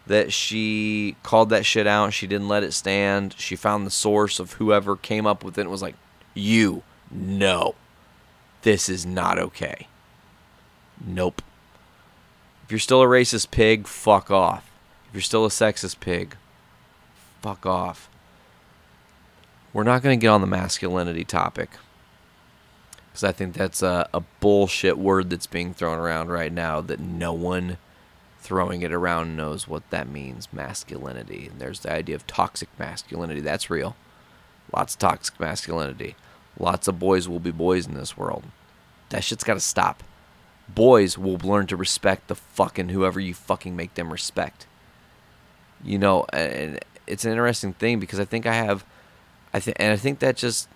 that she called that shit out. She didn't let it stand. She found the source of whoever came up with it and was like, You, no, this is not okay. Nope. If you're still a racist pig, fuck off. If you're still a sexist pig, fuck off. We're not going to get on the masculinity topic because I think that's a, a bullshit word that's being thrown around right now that no one throwing it around knows what that means masculinity. And there's the idea of toxic masculinity. That's real. Lots of toxic masculinity. Lots of boys will be boys in this world. That shit's got to stop. Boys will learn to respect the fucking whoever you fucking make them respect. You know, and it's an interesting thing because I think I have, I think, and I think that just,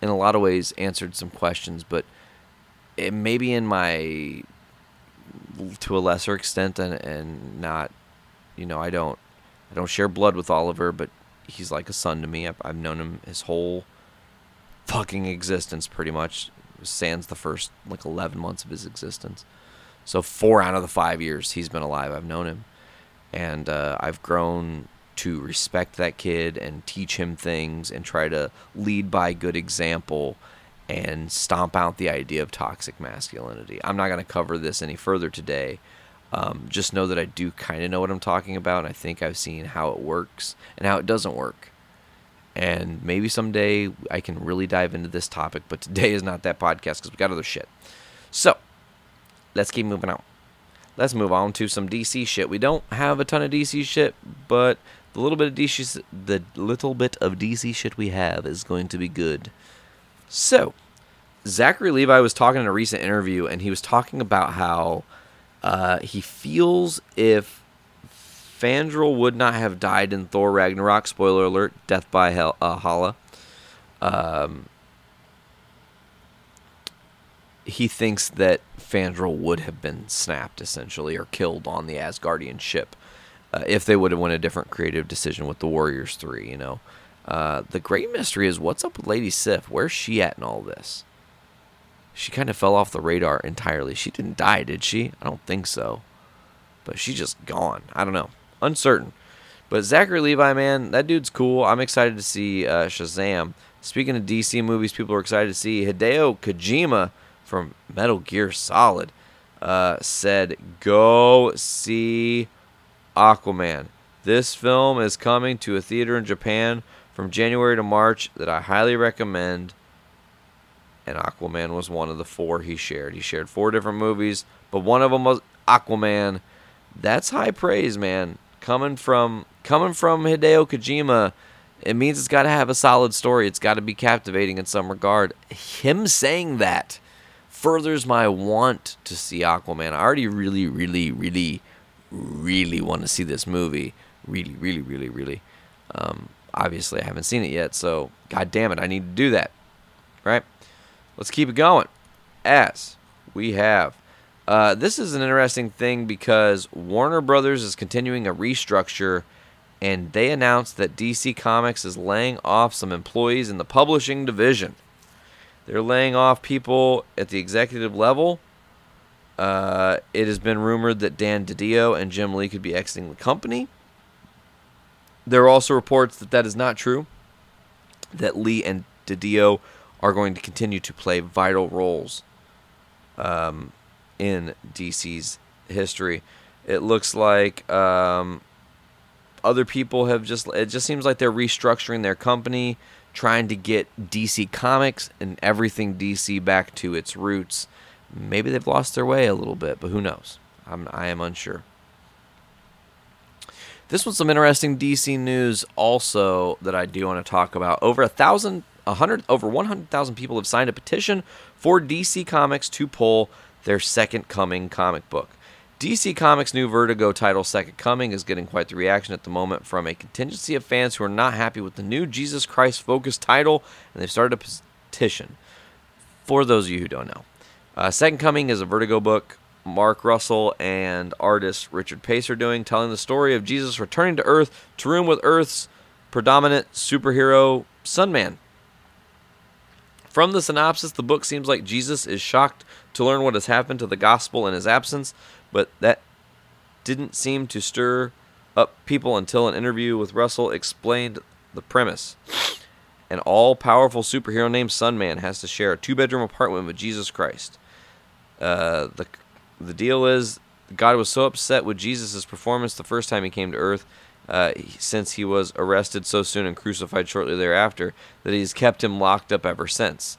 in a lot of ways, answered some questions. But it maybe in my to a lesser extent and and not you know I don't I don't share blood with Oliver but he's like a son to me. I've, I've known him his whole fucking existence pretty much. Sans the first like 11 months of his existence. So four out of the five years he's been alive I've known him. And uh, I've grown to respect that kid and teach him things and try to lead by good example and stomp out the idea of toxic masculinity. I'm not going to cover this any further today. Um, just know that I do kind of know what I'm talking about, I think I've seen how it works and how it doesn't work. And maybe someday I can really dive into this topic, but today is not that podcast because we got other shit. So, let's keep moving on. Let's move on to some DC shit. We don't have a ton of DC shit, but the little bit of DC, the little bit of DC shit we have is going to be good. So, Zachary Levi was talking in a recent interview, and he was talking about how uh, he feels if Fandral would not have died in Thor Ragnarok, spoiler alert, death by Hel- uh, Hala, um, he thinks that Fandral would have been snapped, essentially, or killed on the Asgardian ship uh, if they would have went a different creative decision with the Warriors 3, you know. Uh, the great mystery is what's up with Lady Sif? Where's she at in all this? She kind of fell off the radar entirely. She didn't die, did she? I don't think so. But she's just gone. I don't know. Uncertain. But Zachary Levi, man, that dude's cool. I'm excited to see uh, Shazam. Speaking of DC movies, people are excited to see Hideo Kojima from Metal Gear Solid uh, said, "Go see Aquaman. This film is coming to a theater in Japan from January to March that I highly recommend." And Aquaman was one of the four he shared. He shared four different movies, but one of them was Aquaman. That's high praise, man. Coming from coming from Hideo Kojima, it means it's got to have a solid story. It's got to be captivating in some regard. Him saying that furthers my want to see Aquaman. I already really, really, really, really want to see this movie. Really, really, really, really. Um, obviously, I haven't seen it yet, so god damn it, I need to do that. Right? Let's keep it going. As we have. Uh, this is an interesting thing because Warner Brothers is continuing a restructure, and they announced that DC Comics is laying off some employees in the publishing division. They're laying off people at the executive level. Uh, it has been rumored that Dan DiDio and Jim Lee could be exiting the company. There are also reports that that is not true. That Lee and DiDio are going to continue to play vital roles um, in DC's history. It looks like um, other people have just. It just seems like they're restructuring their company trying to get DC Comics and everything DC back to its roots. Maybe they've lost their way a little bit, but who knows? I'm, I am unsure. This was some interesting DC news also that I do want to talk about. Over a thousand, a hundred, over 100,000 people have signed a petition for DC Comics to pull their Second Coming comic book. DC Comics' new Vertigo title, Second Coming, is getting quite the reaction at the moment from a contingency of fans who are not happy with the new Jesus Christ focused title, and they've started a petition. For those of you who don't know, uh, Second Coming is a Vertigo book Mark Russell and artist Richard Pace are doing, telling the story of Jesus returning to Earth to room with Earth's predominant superhero, Sunman. From the synopsis, the book seems like Jesus is shocked to learn what has happened to the gospel in his absence, but that didn't seem to stir up people until an interview with Russell explained the premise. An all powerful superhero named Sunman has to share a two bedroom apartment with Jesus Christ. Uh, the, the deal is, God was so upset with Jesus' performance the first time he came to earth, uh, since he was arrested so soon and crucified shortly thereafter, that he's kept him locked up ever since.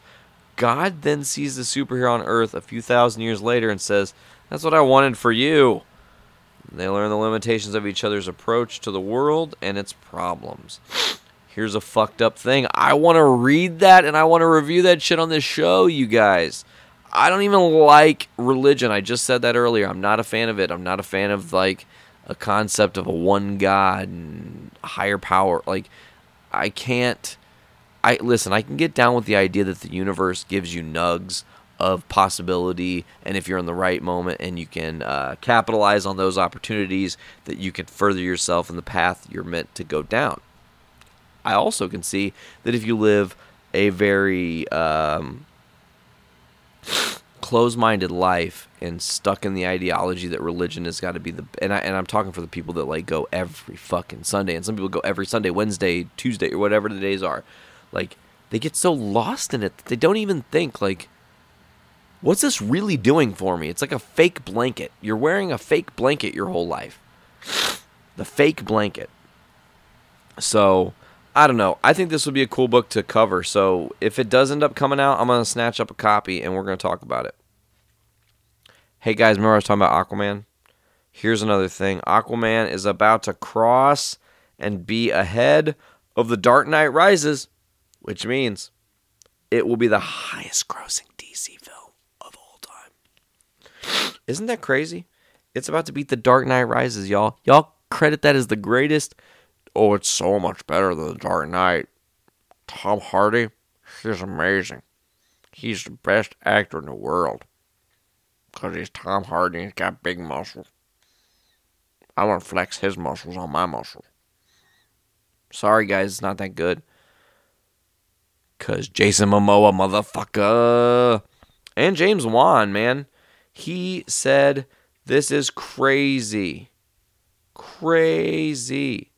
God then sees the superhero on earth a few thousand years later and says, that's what I wanted for you. They learn the limitations of each other's approach to the world and its problems. Here's a fucked up thing. I want to read that and I want to review that shit on this show, you guys. I don't even like religion. I just said that earlier. I'm not a fan of it. I'm not a fan of like a concept of a one god and higher power. Like I can't I listen, I can get down with the idea that the universe gives you nugs of possibility and if you're in the right moment and you can uh, capitalize on those opportunities that you can further yourself in the path you're meant to go down i also can see that if you live a very um, closed-minded life and stuck in the ideology that religion has got to be the and, I, and i'm talking for the people that like go every fucking sunday and some people go every sunday wednesday tuesday or whatever the days are like they get so lost in it that they don't even think like what's this really doing for me? It's like a fake blanket. You're wearing a fake blanket your whole life. The fake blanket. So, I don't know. I think this would be a cool book to cover. So, if it does end up coming out, I'm to snatch up a copy and we're to talk about it. Hey guys, remember I was talking about Aquaman? Here's another thing Aquaman is about to cross and be ahead of The Dark Knight Rises, which means it will be the highest grossing DC film of all time. Isn't that crazy? It's about to beat The Dark Knight Rises, y'all. Y'all credit that as the greatest. Oh, it's so much better than The Dark Knight. Tom Hardy, he's amazing. He's the best actor in the world. Because he's Tom Hardy and he's got big muscles. I want to flex his muscles on my muscles. Sorry, guys, it's not that good. Because Jason Momoa, motherfucker. And James Wan, man. He said, This is crazy. Crazy.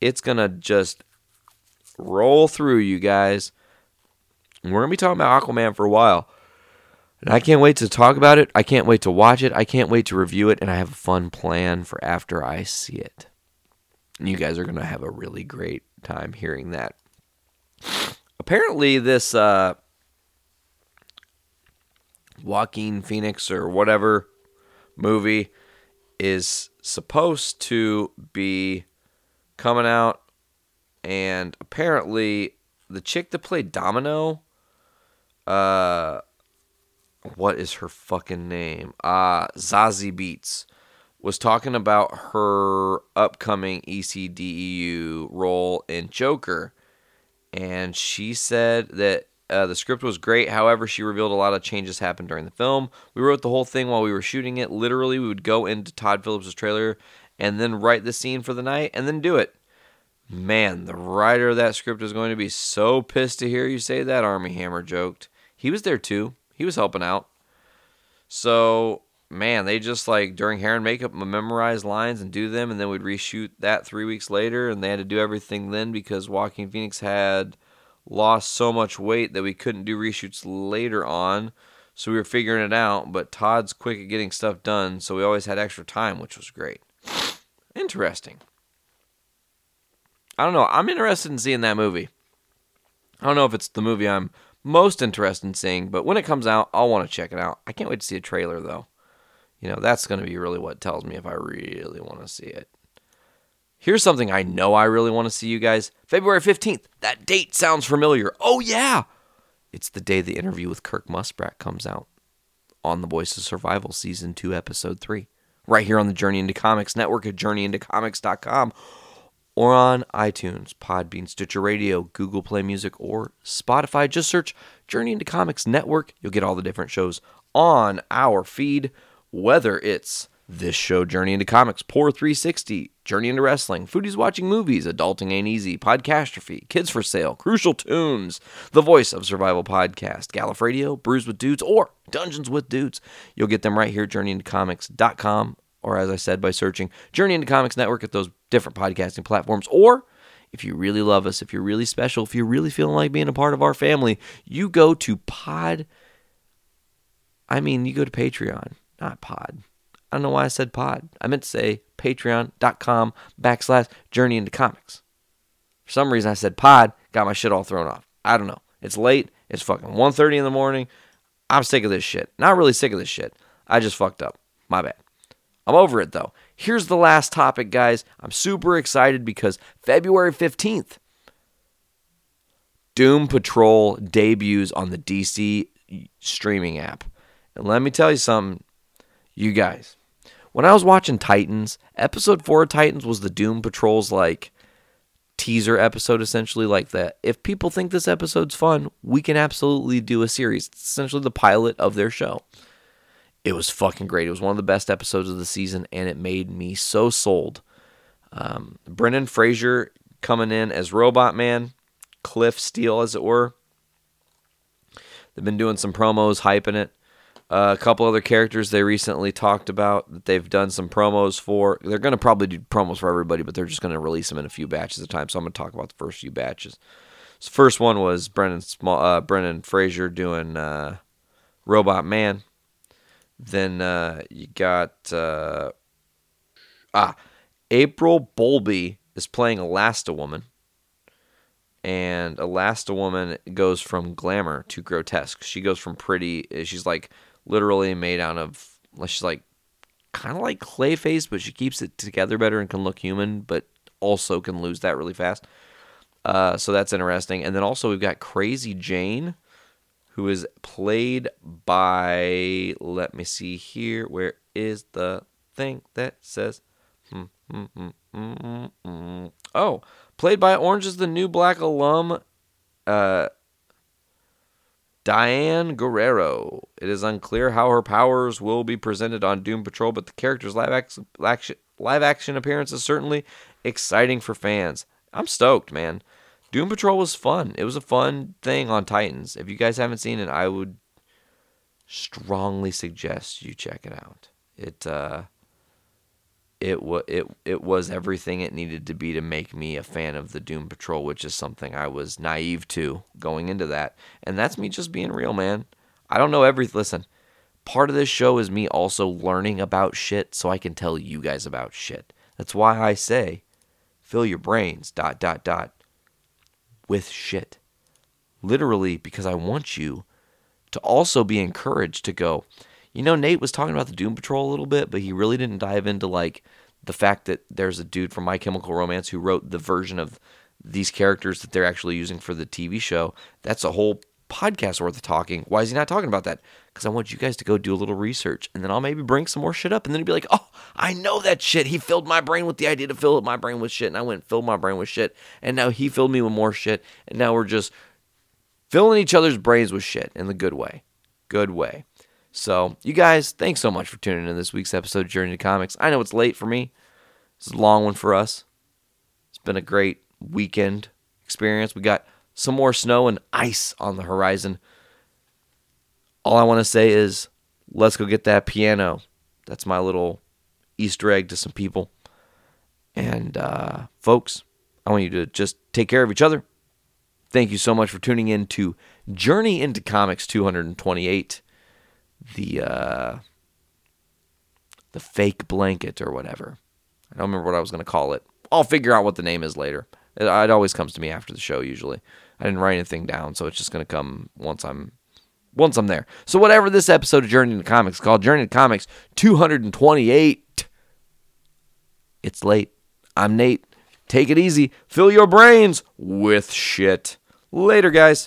It's going to just roll through you guys. We're going to be talking about Aquaman for a while. And I can't wait to talk about it. I can't wait to watch it. I can't wait to review it. And I have a fun plan for after I see it. And you guys are going to have a really great time hearing that. Apparently, this uh, Joaquin Phoenix or whatever movie is supposed to be coming out. And apparently, the chick that played Domino, uh, what is her fucking name? Uh, Zazie Beetz was talking about her upcoming ECDEU role in Joker. And she said that uh, the script was great. However, she revealed a lot of changes happened during the film. We wrote the whole thing while we were shooting it. Literally, we would go into Todd Phillips' trailer and then write the scene for the night and then do it. Man, the writer of that script is going to be so pissed to hear you say that, Armie Hammer joked. He was there too. He was helping out. So, man, they just like during hair and makeup memorize lines and do them, and then we'd reshoot that three weeks later, and they had to do everything then because Joaquin Phoenix had lost so much weight that we couldn't do reshoots later on. So we were figuring it out, but Todd's quick at getting stuff done, so we always had extra time, which was great. Interesting. I don't know. I'm interested in seeing that movie. I don't know if it's the movie I'm most interested in seeing, but when it comes out, I'll want to check it out. I can't wait to see a trailer though. You know, that's going to be really what tells me if I really want to see it. Here's something I know I really want to see you guys. February 15th. That date sounds familiar. Oh yeah. It's the day the interview with Kirk Muspratt comes out on The Voice of Survival season 2 episode 3. Right here on the Journey into Comics network at journeyintocomics.com or on iTunes, Podbean, Stitcher Radio, Google Play Music, or Spotify. Just search Journey into Comics Network. You'll get all the different shows on our feed, whether it's this show, Journey into Comics, Poor 360, Journey into Wrestling, Foodies Watching Movies, Adulting Ain't Easy, Podcastrophe, Kids for Sale, Crucial Tunes, The Voice of Survival Podcast, Gallif Radio, Brews with Dudes, or Dungeons with Dudes. You'll get them right here, journeyintocomics.com or as I said, by searching Journey into Comics Network at those different podcasting platforms. Or if you really love us, if you're really special, if you're really feeling like being a part of our family, you go to Pod. I mean, you go to Patreon, not Pod. I don't know why I said Pod. I meant to say patreon.com backslash Journey into Comics. For some reason, I said Pod, got my shit all thrown off. I don't know. It's late. It's fucking 1.30 in the morning. I'm sick of this shit. Not really sick of this shit. I just fucked up. My bad. I'm over it though. Here's the last topic, guys. I'm super excited because February 15th, Doom Patrol debuts on the DC streaming app. And let me tell you something, you guys. When I was watching Titans, episode 4 of Titans was the Doom Patrol's like teaser episode essentially like that. If people think this episode's fun, we can absolutely do a series. It's essentially the pilot of their show. It was fucking great. It was one of the best episodes of the season, and it made me so sold. Um, Brendan Fraser coming in as Robot Man, Cliff Steele, as it were. They've been doing some promos, hyping it. Uh, a couple other characters they recently talked about that they've done some promos for. They're going to probably do promos for everybody, but they're just going to release them in a few batches at a time. So I'm going to talk about the first few batches. So first one was Brendan Small, uh, Fraser doing uh, Robot Man. Then uh, you got uh, ah April Bowlby is playing Elasti-Woman, and Elasti-Woman goes from glamour to grotesque. She goes from pretty. She's like literally made out of. She's like kind of like Clayface, but she keeps it together better and can look human, but also can lose that really fast. Uh, so that's interesting. And then also we've got Crazy Jane, who is played by. Let me see here. Where is the thing that says? Hmm, hmm, hmm. Oh, played by Orange is the New Black alum. Uh, Diane Guerrero. It is unclear how her powers will be presented on Doom Patrol, but the character's live action, live action appearance is certainly exciting for fans. I'm stoked, man. Doom Patrol was fun. It was a fun thing on Titans. If you guys haven't seen it, I would strongly suggest you check it out. It uh it was it it was everything it needed to be to make me a fan of the Doom Patrol, which is something I was naive to going into that. And that's me just being real, man. I don't know everything. Listen, part of this show is me also learning about shit so I can tell you guys about shit. That's why I say fill your brains dot dot dot with shit. Literally because I want you to also be encouraged to go, you know, Nate was talking about the Doom Patrol a little bit, but he really didn't dive into like the fact that there's a dude from My Chemical Romance who wrote the version of these characters that they're actually using for the TV show. That's a whole podcast worth of talking. Why is he not talking about that? Because I want you guys to go do a little research and then I'll maybe bring some more shit up and then he'd be like, oh, I know that shit. He filled my brain with the idea to fill my brain with shit. And I went and filled my brain with shit. And now he filled me with more shit. And now we're just filling each other's brains with shit in the good way. Good way. So, you guys, thanks so much for tuning in this week's episode of Journey to Comics. I know it's late for me. It's a long one for us. It's been a great weekend experience. We got some more snow and ice on the horizon. All I want to say is let's go get that piano. That's my little Easter egg to some people. And, uh, folks, I want you to just take care of each other. Thank you so much for tuning in to Journey into Comics 228 the uh, the fake blanket or whatever. I don't remember what I was going to call it. I'll figure out what the name is later. It, it always comes to me after the show usually. I didn't write anything down, so it's just going to come once I'm once I'm there. So whatever this episode of Journey to Comics called Journey to Comics 228. It's late. I'm Nate. Take it easy. Fill your brains with shit. Later, guys.